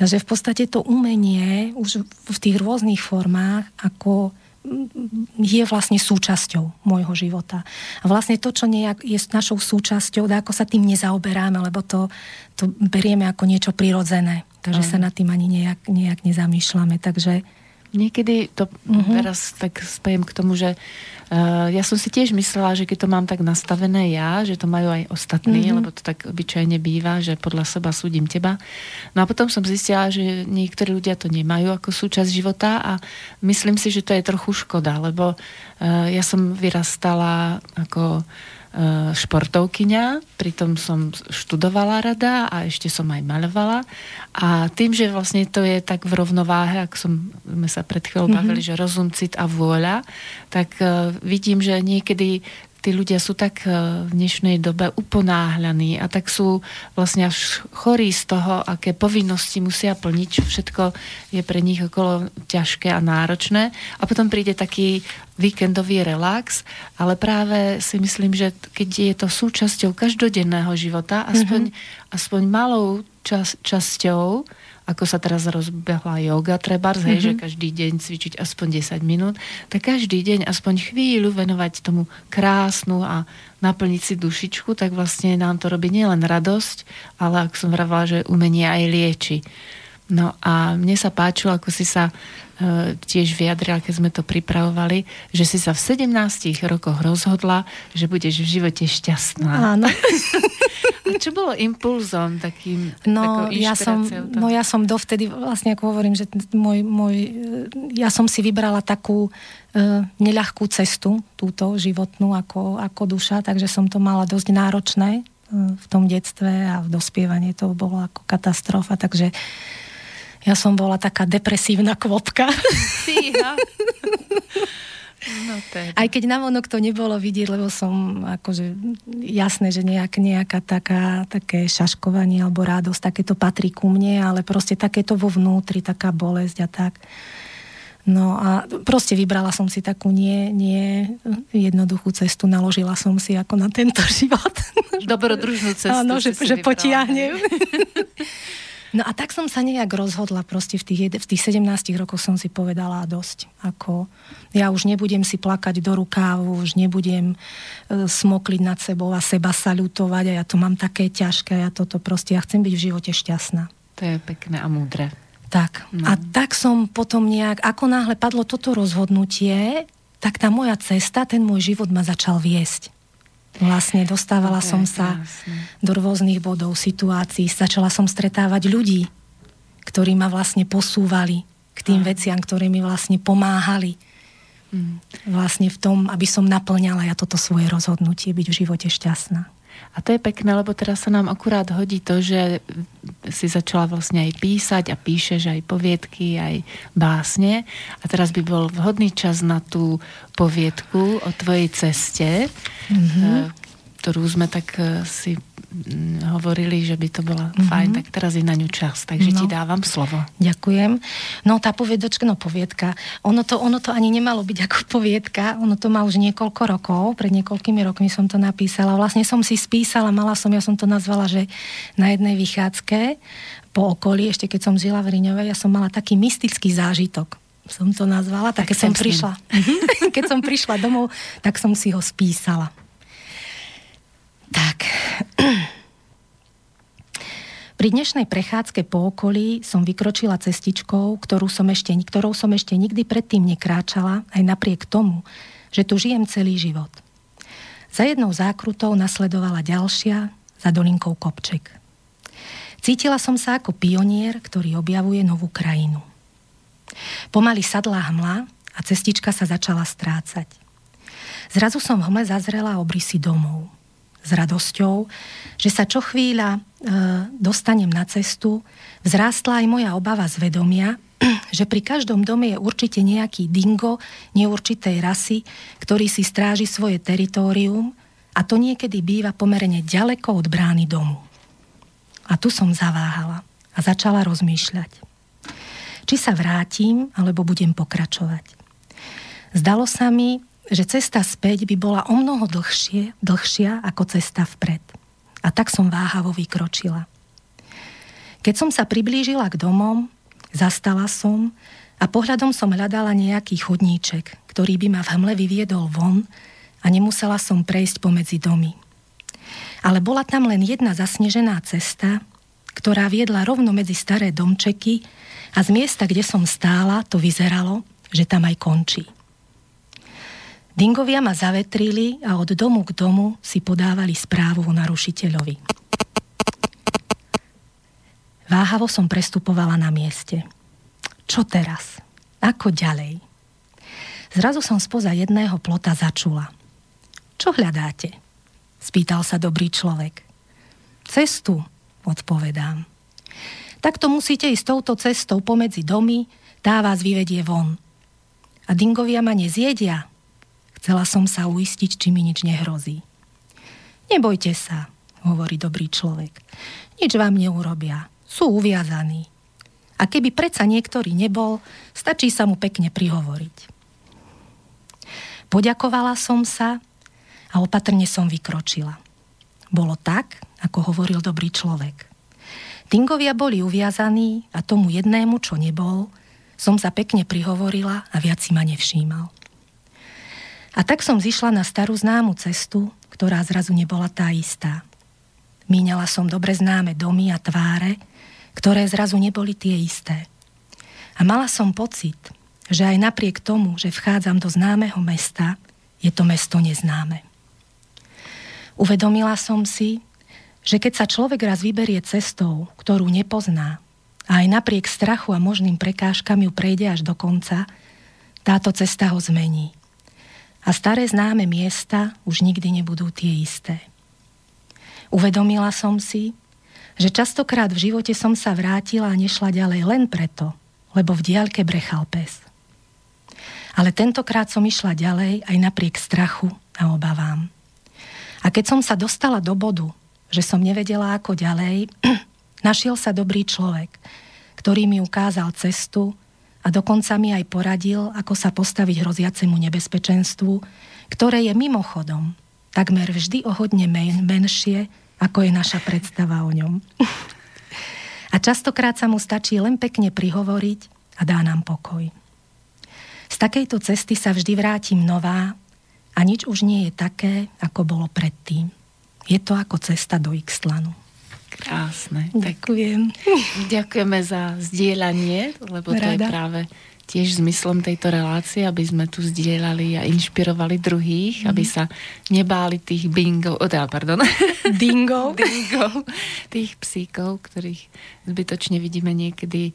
B: Takže v podstate to umenie už v tých rôznych formách ako mm, je vlastne súčasťou môjho života. A vlastne to, čo nejak je našou súčasťou, ako sa tým nezaoberáme, lebo to, to berieme ako niečo prirodzené. Takže mm. sa nad tým ani nejak, nejak nezamýšľame. Takže
A: Niekedy to uh-huh. teraz tak spejem k tomu, že uh, ja som si tiež myslela, že keď to mám tak nastavené ja, že to majú aj ostatní, uh-huh. lebo to tak obyčajne býva, že podľa seba súdim teba. No a potom som zistila, že niektorí ľudia to nemajú ako súčasť života a myslím si, že to je trochu škoda, lebo uh, ja som vyrastala ako uh, športovkyňa, pritom som študovala rada a ešte som aj maľovala. A tým, že vlastne to je tak v rovnováhe, ako som, sme sa pred chvíľou mm-hmm. bavili, že rozum, cit a vôľa, tak uh, vidím, že niekedy tí ľudia sú tak e, v dnešnej dobe uponáhľaní a tak sú vlastne až chorí z toho, aké povinnosti musia plniť, čo všetko je pre nich okolo ťažké a náročné. A potom príde taký víkendový relax, ale práve si myslím, že keď je to súčasťou každodenného života, aspoň, mm-hmm. aspoň malou čas, časťou, ako sa teraz rozbehla yoga, treba, mm-hmm. že každý deň cvičiť aspoň 10 minút, tak každý deň aspoň chvíľu venovať tomu krásnu a naplniť si dušičku, tak vlastne nám to robí nielen radosť, ale ako som vravila, že umenie aj lieči. No a mne sa páčilo, ako si sa e, tiež vyjadrila, keď sme to pripravovali, že si sa v 17 rokoch rozhodla, že budeš v živote šťastná.
B: Áno. [laughs]
A: A čo bolo impulzom takým?
B: No ja, som, no ja som dovtedy, vlastne ako hovorím, že môj, môj, ja som si vybrala takú e, neľahkú cestu, túto životnú ako, ako duša, takže som to mala dosť náročné e, v tom detstve a v dospievaní to bolo ako katastrofa, takže ja som bola taká depresívna kvopka. Fíha. [laughs] No, teda. Aj keď navonok to nebolo vidieť, lebo som akože jasné, že nejak, nejaká taká, také šaškovanie alebo radosť, také to patrí ku mne, ale proste takéto vo vnútri, taká bolesť a tak. No a proste vybrala som si takú nie, nie jednoduchú cestu, naložila som si ako na tento [laughs] život.
A: Dobrodružnú cestu.
B: Áno, že, že potiahnem. [laughs] No a tak som sa nejak rozhodla proste v tých, v tých 17 rokoch som si povedala dosť. Ako, ja už nebudem si plakať do rukávu, už nebudem e, smokliť nad sebou a seba salutovať a ja to mám také ťažké, ja toto proste, ja chcem byť v živote šťastná.
A: To je pekné a múdre.
B: Tak. No. A tak som potom nejak, ako náhle padlo toto rozhodnutie, tak tá moja cesta, ten môj život ma začal viesť. Vlastne dostávala okay, som sa jasne. do rôznych bodov, situácií, začala som stretávať ľudí, ktorí ma vlastne posúvali k tým Aj. veciam, ktoré mi vlastne pomáhali. Mm. Vlastne v tom, aby som naplňala ja toto svoje rozhodnutie, byť v živote šťastná.
A: A to je pekné, lebo teraz sa nám akurát hodí to, že si začala vlastne aj písať a píšeš aj poviedky, aj básne. A teraz by bol vhodný čas na tú poviedku o tvojej ceste, mm-hmm. Ktorú sme tak eh, si Mm, hovorili, že by to bola mm-hmm. fajn, tak teraz je na ňu čas, takže no. ti dávam slovo.
B: Ďakujem. No tá poviedočka, no poviedka, ono to, ono to ani nemalo byť ako poviedka, ono to má už niekoľko rokov, pred niekoľkými rokmi som to napísala, vlastne som si spísala, mala som, ja som to nazvala, že na jednej vychádzke po okolí, ešte keď som žila v Riňove, ja som mala taký mystický zážitok som to nazvala. Tak, tak keď som prišla, [laughs] keď som prišla domov, tak som si ho spísala. Tak. Pri dnešnej prechádzke po okolí som vykročila cestičkou, ktorú som ešte, ktorou som ešte nikdy predtým nekráčala, aj napriek tomu, že tu žijem celý život. Za jednou zákrutou nasledovala ďalšia, za dolinkou kopček. Cítila som sa ako pionier, ktorý objavuje novú krajinu. Pomaly sadla hmla a cestička sa začala strácať. Zrazu som v hmle zazrela obrysy domov. S radosťou, že sa čo chvíľa e, dostanem na cestu, vzrástla aj moja obava z vedomia, [clears throat] že pri každom dome je určite nejaký dingo neurčitej rasy, ktorý si stráži svoje teritorium a to niekedy býva pomerne ďaleko od brány domu. A tu som zaváhala a začala rozmýšľať či sa vrátim, alebo budem pokračovať. Zdalo sa mi, že cesta späť by bola o mnoho dlhšie, dlhšia ako cesta vpred. A tak som váhavo vykročila. Keď som sa priblížila k domom, zastala som a pohľadom som hľadala nejaký chodníček, ktorý by ma v hmle vyviedol von a nemusela som prejsť pomedzi domy. Ale bola tam len jedna zasnežená cesta, ktorá viedla rovno medzi staré domčeky a z miesta, kde som stála, to vyzeralo, že tam aj končí. Dingovia ma zavetrili a od domu k domu si podávali správu o narušiteľovi. Váhavo som prestupovala na mieste. Čo teraz? Ako ďalej? Zrazu som spoza jedného plota začula. Čo hľadáte? Spýtal sa dobrý človek. Cestu, odpovedám tak to musíte ísť touto cestou pomedzi domy, tá vás vyvedie von. A dingovia ma nezjedia. Chcela som sa uistiť, či mi nič nehrozí. Nebojte sa, hovorí dobrý človek. Nič vám neurobia. Sú uviazaní. A keby predsa niektorý nebol, stačí sa mu pekne prihovoriť. Poďakovala som sa a opatrne som vykročila. Bolo tak, ako hovoril dobrý človek. Tingovia boli uviazaní a tomu jednému, čo nebol, som sa pekne prihovorila a viac si ma nevšímal. A tak som zišla na starú známu cestu, ktorá zrazu nebola tá istá. Míňala som dobre známe domy a tváre, ktoré zrazu neboli tie isté. A mala som pocit, že aj napriek tomu, že vchádzam do známeho mesta, je to mesto neznáme. Uvedomila som si, že keď sa človek raz vyberie cestou, ktorú nepozná, a aj napriek strachu a možným prekážkam ju prejde až do konca, táto cesta ho zmení. A staré známe miesta už nikdy nebudú tie isté. Uvedomila som si, že častokrát v živote som sa vrátila a nešla ďalej len preto, lebo v diaľke brechal pes. Ale tentokrát som išla ďalej aj napriek strachu a obavám. A keď som sa dostala do bodu, že som nevedela ako ďalej, [clears throat] našiel sa dobrý človek, ktorý mi ukázal cestu a dokonca mi aj poradil, ako sa postaviť hroziacemu nebezpečenstvu, ktoré je mimochodom takmer vždy o hodne men- menšie, ako je naša predstava o ňom. a častokrát sa mu stačí len pekne prihovoriť a dá nám pokoj. Z takejto cesty sa vždy vrátim nová a nič už nie je také, ako bolo predtým. Je to ako cesta do Ixtlanu.
A: Krásne.
B: Ďakujem.
A: Tak, ďakujeme za zdieľanie, lebo Rada. to je práve tiež zmyslom tejto relácie, aby sme tu zdieľali a inšpirovali druhých, mm. aby sa nebáli tých bingov, oh, teda, pardon, [laughs]
B: dingov. [laughs]
A: dingov, tých psíkov, ktorých zbytočne vidíme niekedy e,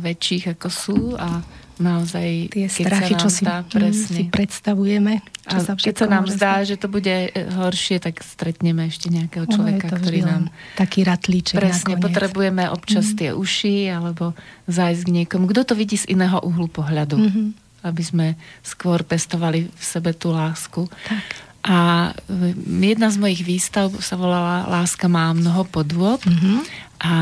A: väčších ako sú a naozaj
B: tie strachy, čo si, dá, presne. si predstavujeme.
A: Čo a sa keď sa nám zdá, že to bude e, horšie, tak stretneme ešte nejakého človeka, ktorý nám...
B: Taký ratlíček
A: Presne, nakoniec. potrebujeme občas mm. tie uši, alebo zájsť k niekomu. Kto to vidí z iného uhlu pohľadu? Mm-hmm. Aby sme skôr pestovali v sebe tú lásku. Tak. A e, jedna z mojich výstav sa volala Láska má mnoho podôb. Mm-hmm. A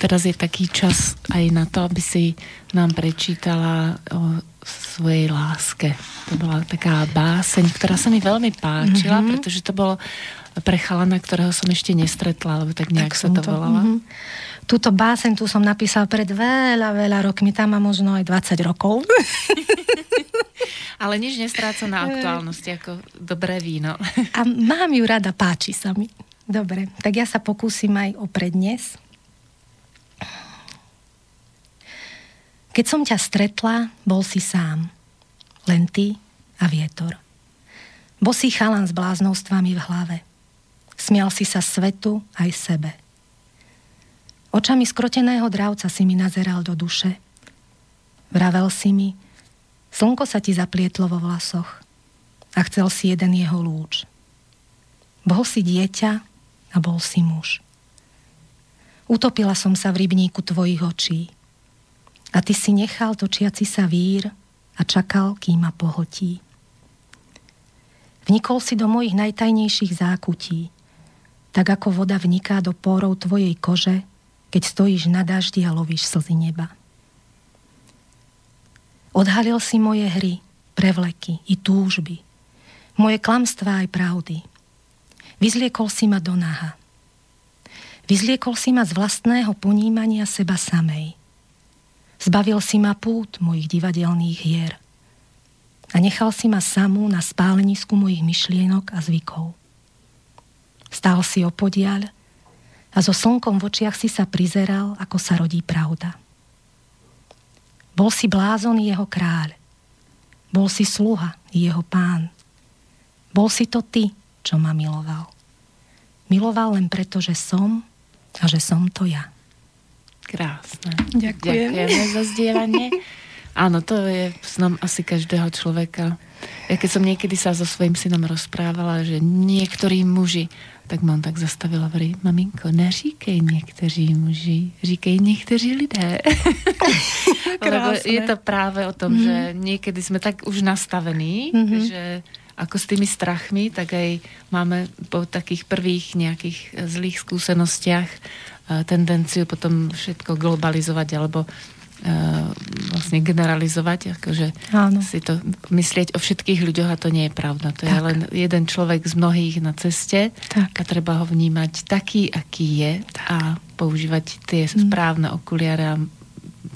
A: teraz je taký čas aj na to, aby si nám prečítala o svojej láske. To bola taká báseň, ktorá sa mi veľmi páčila, mm-hmm. pretože to bolo pre chalana, ktorého som ešte nestretla, alebo tak nejak tak sa to, to volala. Mm-hmm.
B: Túto báseň tu som napísala pred veľa, veľa rokmi, tam má možno aj 20 rokov. [laughs]
A: Ale nič nestráca na [laughs] aktuálnosti, ako dobré víno.
B: A mám ju rada, páči sa mi. Dobre, tak ja sa pokúsim aj o prednes. Keď som ťa stretla, bol si sám. Len ty a vietor. Bosý chalan s bláznostvami v hlave. Smial si sa svetu aj sebe. Očami skroteného dravca si mi nazeral do duše. Vravel si mi, slnko sa ti zaplietlo vo vlasoch a chcel si jeden jeho lúč. Bol si dieťa a bol si muž. Utopila som sa v rybníku tvojich očí a ty si nechal točiaci sa vír a čakal, kým ma pohltí. Vnikol si do mojich najtajnejších zákutí tak ako voda vniká do pórov tvojej kože, keď stojíš na daždi a lovíš slzy neba. Odhalil si moje hry, prevleky i túžby, moje klamstvá aj pravdy. Vyzliekol si ma do naha. Vyzliekol si ma z vlastného ponímania seba samej. Zbavil si ma pút mojich divadelných hier a nechal si ma samú na spálenisku mojich myšlienok a zvykov. Stál si opodiaľ a so slnkom v očiach si sa prizeral, ako sa rodí pravda. Bol si blázon jeho kráľ. Bol si sluha jeho pán. Bol si to ty, čo ma miloval. Miloval len preto, že som a že som to ja.
A: Krásne.
B: Ďakujem.
A: Ďakujeme za zdieľanie. [laughs] Áno, to je snom asi každého človeka. Ja keď som niekedy sa so svojím synom rozprávala, že niektorí muži tak mám tak zastavila, hovorí, maminko, neříkej někteří muži, říkej někteří lidé. [laughs] Lebo je to práve o tom, mm. že niekedy sme tak už nastavení, mm-hmm. že ako s tými strachmi, tak aj máme po takých prvých nejakých zlých skúsenostiach eh, tendenciu potom všetko globalizovať alebo Eh, vlastne generalizovať, akože Áno. si to myslieť o všetkých ľuďoch a to nie je pravda. To tak. je len jeden človek z mnohých na ceste tak. a treba ho vnímať taký, aký je tak. a používať tie mm. správne okuliare a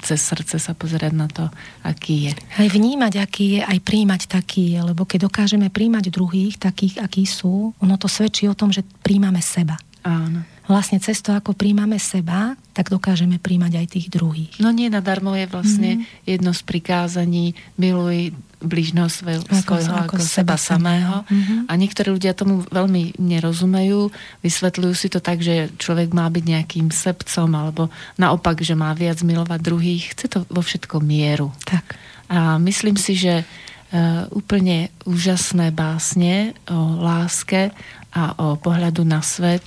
A: cez srdce sa pozerať na to, aký je.
B: Aj vnímať, aký je, aj príjmať taký je, lebo keď dokážeme príjmať druhých takých, akí sú, ono to svedčí o tom, že príjmame seba.
A: Áno
B: vlastne cez to, ako príjmame seba, tak dokážeme príjmať aj tých druhých.
A: No nie nadarmo je vlastne mm-hmm. jedno z prikázaní miluj bližného svojho ako, ako, ako seba, seba samého. Mm-hmm. A niektorí ľudia tomu veľmi nerozumejú, vysvetľujú si to tak, že človek má byť nejakým sebcom, alebo naopak, že má viac milovať druhých. Chce to vo všetkom mieru.
B: Tak.
A: A myslím si, že Uh, úplne úžasné básne o láske a o pohľadu na svet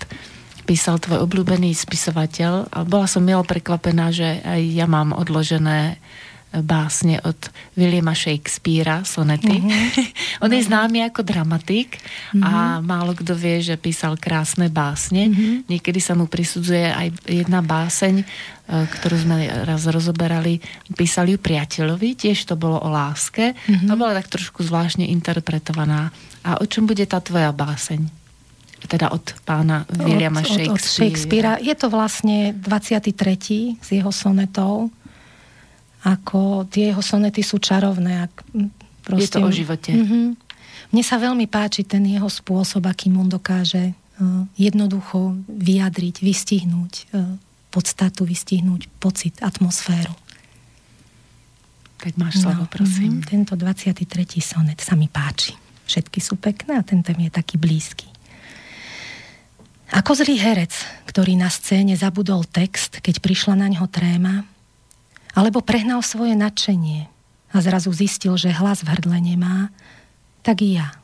A: písal tvoj obľúbený spisovateľ a bola som milo prekvapená, že aj ja mám odložené e, básne od Williama Shakespearea, sonety. Mm-hmm. [laughs] On je známy ako dramatik mm-hmm. a málo kto vie, že písal krásne básne. Mm-hmm. Niekedy sa mu prisudzuje aj jedna báseň, e, ktorú sme raz rozoberali. Písal ju priateľovi, tiež to bolo o láske mm-hmm. a bola tak trošku zvláštne interpretovaná. A o čom bude tá tvoja báseň? Teda od pána Williama od, Shakespearea. Od, od Shakespearea.
B: Je to vlastne 23. z jeho sonetov. Ako tie jeho sonety sú čarovné. Ak,
A: proste, Je to o živote. Mm-hmm.
B: Mne sa veľmi páči ten jeho spôsob, akým on dokáže uh, jednoducho vyjadriť, vystihnúť uh, podstatu, vystihnúť pocit, atmosféru.
A: Tak máš slovo, no, prosím.
B: Mm, tento 23. sonet sa mi páči. Všetky sú pekné a tento je taký blízky. Ako zlý herec, ktorý na scéne zabudol text, keď prišla na ňo tréma, alebo prehnal svoje nadšenie a zrazu zistil, že hlas v hrdle nemá, tak i ja,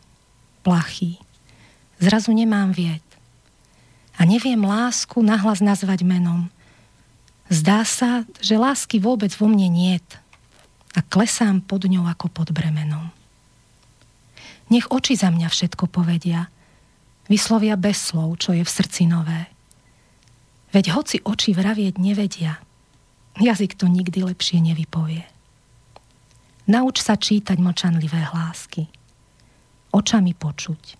B: plachý, zrazu nemám vied. A neviem lásku nahlas nazvať menom. Zdá sa, že lásky vôbec vo mne niet a klesám pod ňou ako pod bremenom. Nech oči za mňa všetko povedia – Vyslovia bez slov, čo je v srdci nové. Veď hoci oči vravieť nevedia, jazyk to nikdy lepšie nevypovie. Nauč sa čítať mlčanlivé hlásky. Očami počuť.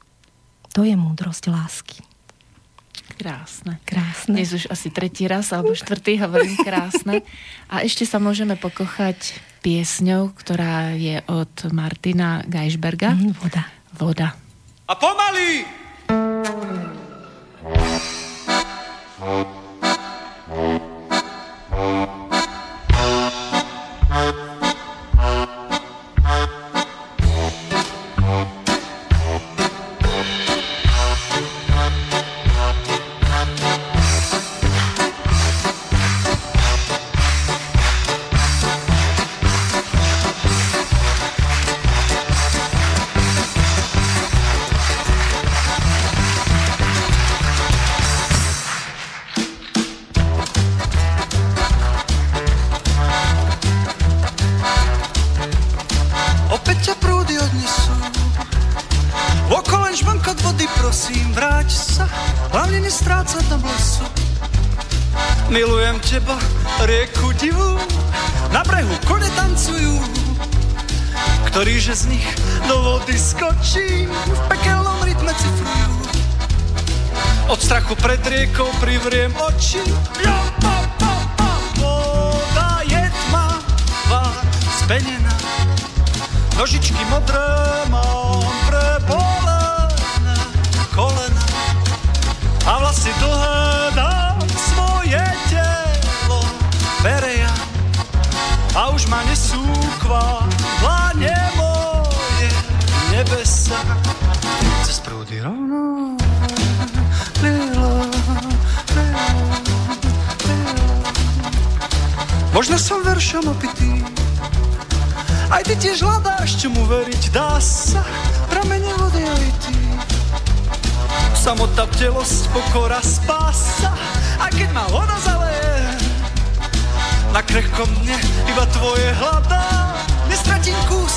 B: To je múdrosť lásky.
A: Krásne.
B: Krásne.
A: Dnes už asi tretí raz alebo štvrtý hovorím krásne. A ešte sa môžeme pokochať piesňou, ktorá je od Martina Geisberga.
B: Mm, voda.
A: Voda.
D: A pomaly!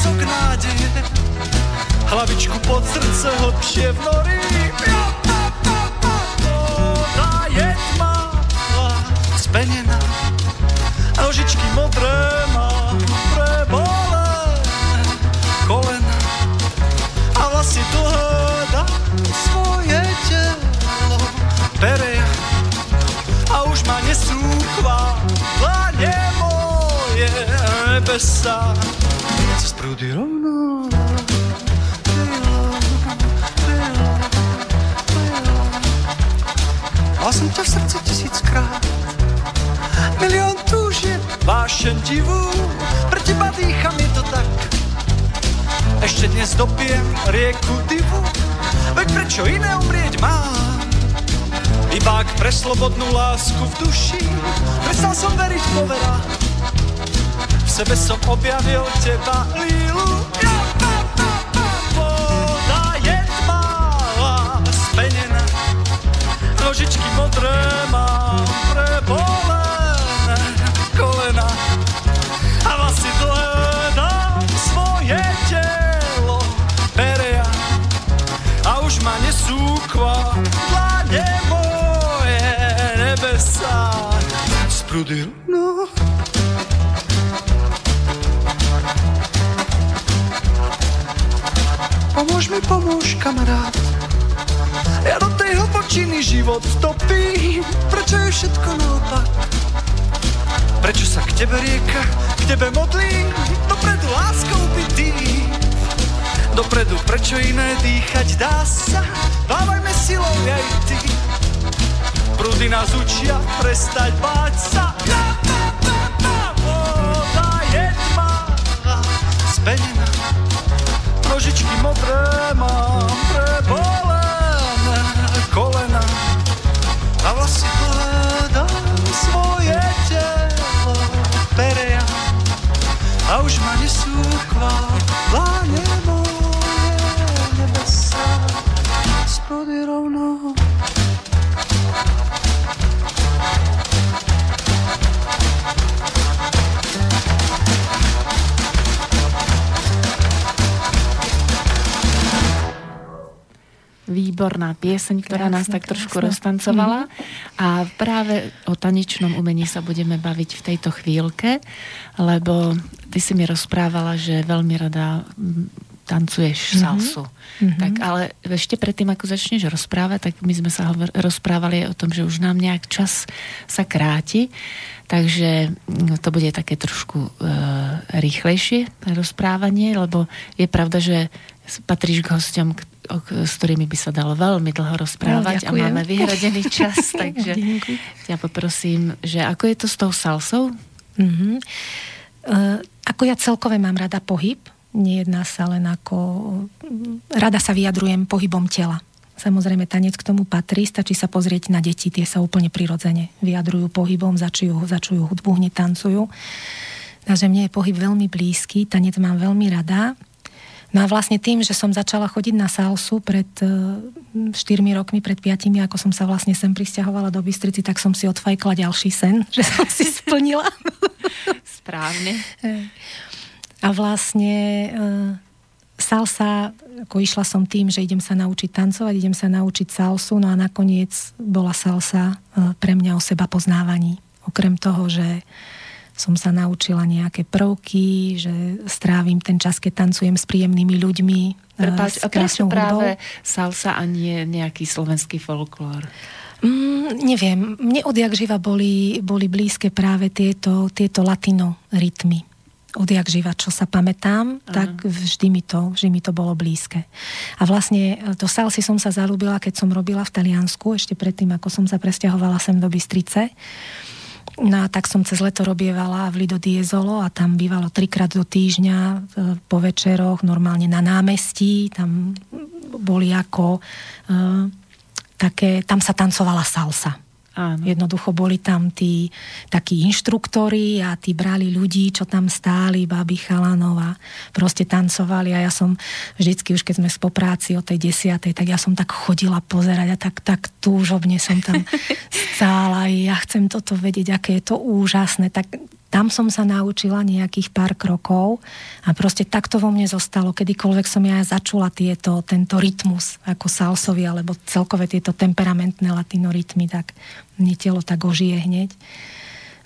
D: Kúsok nádeje hlavičku pod srdce hlbšie vnorí. Voda je tmavá, spenená, nožičky modré má prebolené kolena a vlasy dlhé dá svoje telo. Pereja a už ma nesú chvála moje nebesa cez prúdy rovno. Mal som ťa v srdci tisíckrát. Milión túžie, vášen divú Pre teba dýcham, je to tak. Ešte dnes dopijem rieku divu Veď prečo iné umrieť mám? Iba ak pre slobodnú lásku v duši Prestal som veriť povera. V sebe som objavil teba, Lílu Voda je tmavá, spenená nožičky modré mám prebolené kolena a vlasy dlhé dám svoje telo. Peria a už ma nesú kvádlane moje nebesa. Z mi, pomôž, kamarát ja do tej hlbočiny život topí, prečo je všetko naopak? Prečo sa k tebe rieka, k tebe modlí, dopredu láskou bytý? Dopredu, prečo iné dýchať dá sa? Dávajme silou aj ty. Prúdy nás učia prestať báť sa. Voda nožičky modré mám pre a vlasy hľadám svoje telo peria a už ma nesú chvála moje
A: výborná pieseň, ktorá krásne, nás tak krásne. trošku roztancovala. Mm-hmm. A práve o tanečnom umení sa budeme baviť v tejto chvíľke, lebo ty si mi rozprávala, že veľmi rada tancuješ mm-hmm. salsu. Mm-hmm. Tak ale ešte predtým, ako začneš rozprávať, tak my sme sa hovor- rozprávali o tom, že už nám nejak čas sa kráti, takže no, to bude také trošku e, rýchlejšie rozprávanie, lebo je pravda, že patríš k hostom, s ktorými by sa dalo veľmi dlho rozprávať no, a máme vyhradený [laughs] čas, takže ťa poprosím, že ako je to s tou salsou?
B: Mm-hmm. Uh, ako ja celkové mám rada pohyb, nejedná sa len ako... Rada sa vyjadrujem pohybom tela. Samozrejme, tanec k tomu patrí, stačí sa pozrieť na deti, tie sa úplne prirodzene vyjadrujú pohybom, začujú, začujú hudbu, hneď tancujú. Takže mne je pohyb veľmi blízky, tanec mám veľmi rada. No a vlastne tým, že som začala chodiť na salsu pred 4 e, rokmi, pred 5, ako som sa vlastne sem pristahovala do Bystrici, tak som si odfajkla ďalší sen, [laughs] že som si splnila.
A: Správne.
B: A vlastne e, salsa, ako išla som tým, že idem sa naučiť tancovať, idem sa naučiť salsu, no a nakoniec bola salsa e, pre mňa o seba poznávaní. Okrem toho, že som sa naučila nejaké prvky, že strávim ten čas, keď tancujem s príjemnými ľuďmi.
A: Prepáč, a prečo práve salsa a nie nejaký slovenský folklór?
B: Mm, neviem, mne odjak živa boli, boli blízke práve tieto, tieto latino rytmy. Odjak živa, čo sa pamätám, Aha. tak vždy mi, to, vždy mi to bolo blízke. A vlastne do salsy som sa zalúbila, keď som robila v Taliansku, ešte predtým, ako som sa presťahovala sem do Bystrice. No a tak som cez leto robievala v Lido Diezolo a tam bývalo trikrát do týždňa e, po večeroch, normálne na námestí, tam boli ako e, také, tam sa tancovala salsa. Áno. Jednoducho boli tam tí takí inštruktori a tí brali ľudí, čo tam stáli, chalanov a proste tancovali a ja som vždycky, už keď sme po práci o tej desiatej, tak ja som tak chodila pozerať a tak, tak túžobne som tam [laughs] stála a ja chcem toto vedieť, aké je to úžasné. Tak tam som sa naučila nejakých pár krokov a proste takto vo mne zostalo, kedykoľvek som ja začula tieto, tento rytmus ako salsovi alebo celkové tieto temperamentné latinorytmy, tak mne telo tak ožije hneď.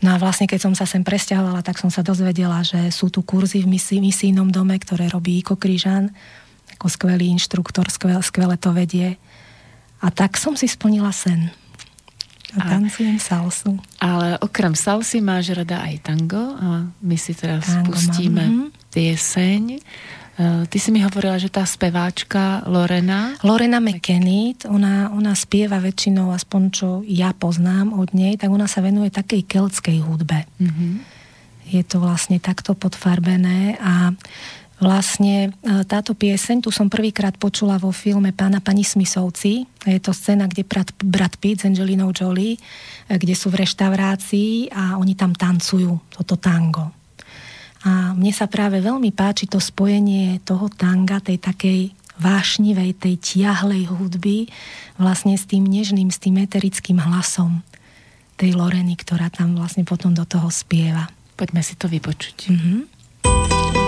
B: No a vlastne keď som sa sem presťahovala, tak som sa dozvedela, že sú tu kurzy v misi, misijnom dome, ktoré robí Iko Kryžan, ako skvelý inštruktor, skvelé, skvelé to vedie. A tak som si splnila sen a tancujem salsu.
A: Ale okrem salsy máš rada aj tango a my si teraz tango pustíme mám. Mhm. pieseň. Uh, ty si mi hovorila, že tá speváčka Lorena...
B: Lorena McKennitt, ona, ona spieva väčšinou, aspoň čo ja poznám od nej, tak ona sa venuje takej keltskej hudbe. Mm-hmm. Je to vlastne takto podfarbené a Vlastne e, táto pieseň, tu som prvýkrát počula vo filme Pána pani Smisovci. Je to scéna, kde brat, Pitt s Angelinou Jolie, e, kde sú v reštaurácii a oni tam tancujú toto tango. A mne sa práve veľmi páči to spojenie toho tanga, tej takej vášnivej, tej tiahlej hudby vlastne s tým nežným, s tým eterickým hlasom tej Loreny, ktorá tam vlastne potom do toho spieva.
A: Poďme si to vypočuť. Mm-hmm.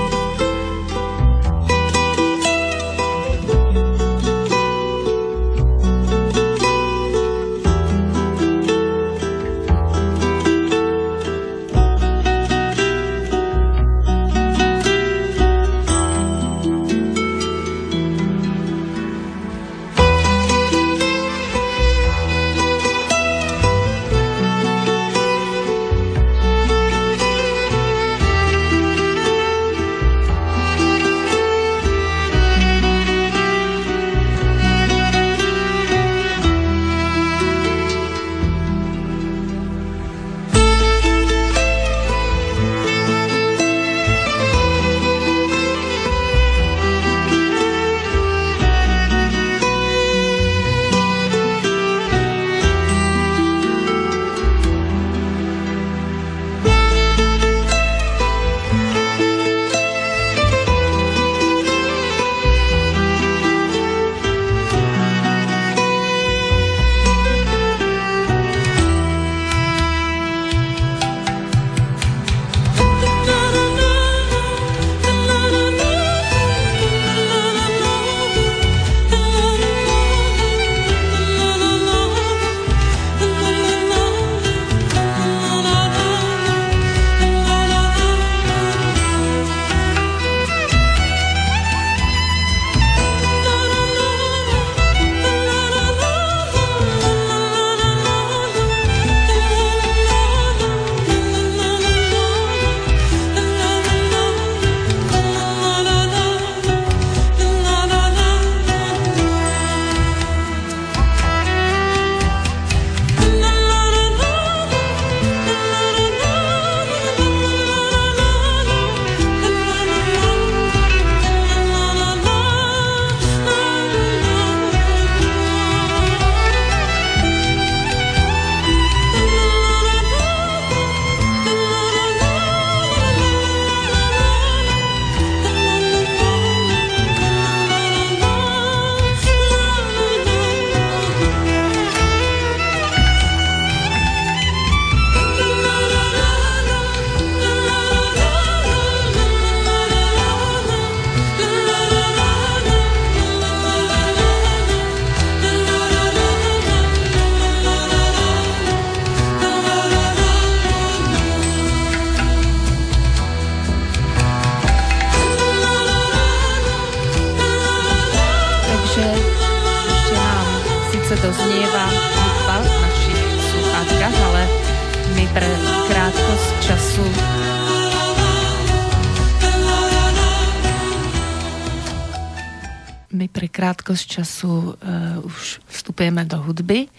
A: Krátkosť času uh, už vstupujeme do hudby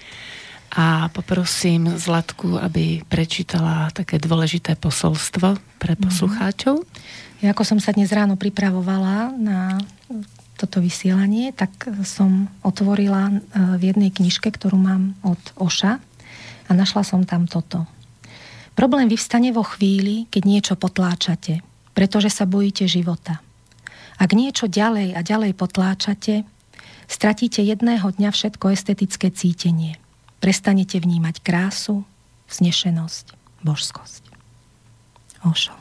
A: a poprosím Zlatku, aby prečítala také dôležité posolstvo pre mhm. poslucháčov.
B: Ja ako som sa dnes ráno pripravovala na toto vysielanie, tak som otvorila e, v jednej knižke, ktorú mám od Oša a našla som tam toto. Problém vyvstane vo chvíli, keď niečo potláčate, pretože sa bojíte života. Ak niečo ďalej a ďalej potláčate, stratíte jedného dňa všetko estetické cítenie. Prestanete vnímať krásu, vznešenosť, božskosť. Ošo.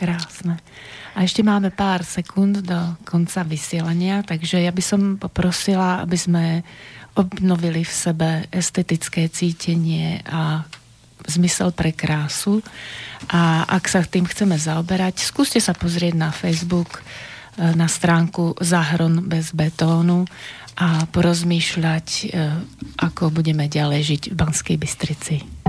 A: Krásne. A ešte máme pár sekúnd do konca vysielania, takže ja by som poprosila, aby sme obnovili v sebe estetické cítenie a zmysel pre krásu. A ak sa tým chceme zaoberať, skúste sa pozrieť na Facebook na stránku Zahron bez betónu a porozmýšľať, e, ako budeme ďalej žiť v Banskej Bystrici.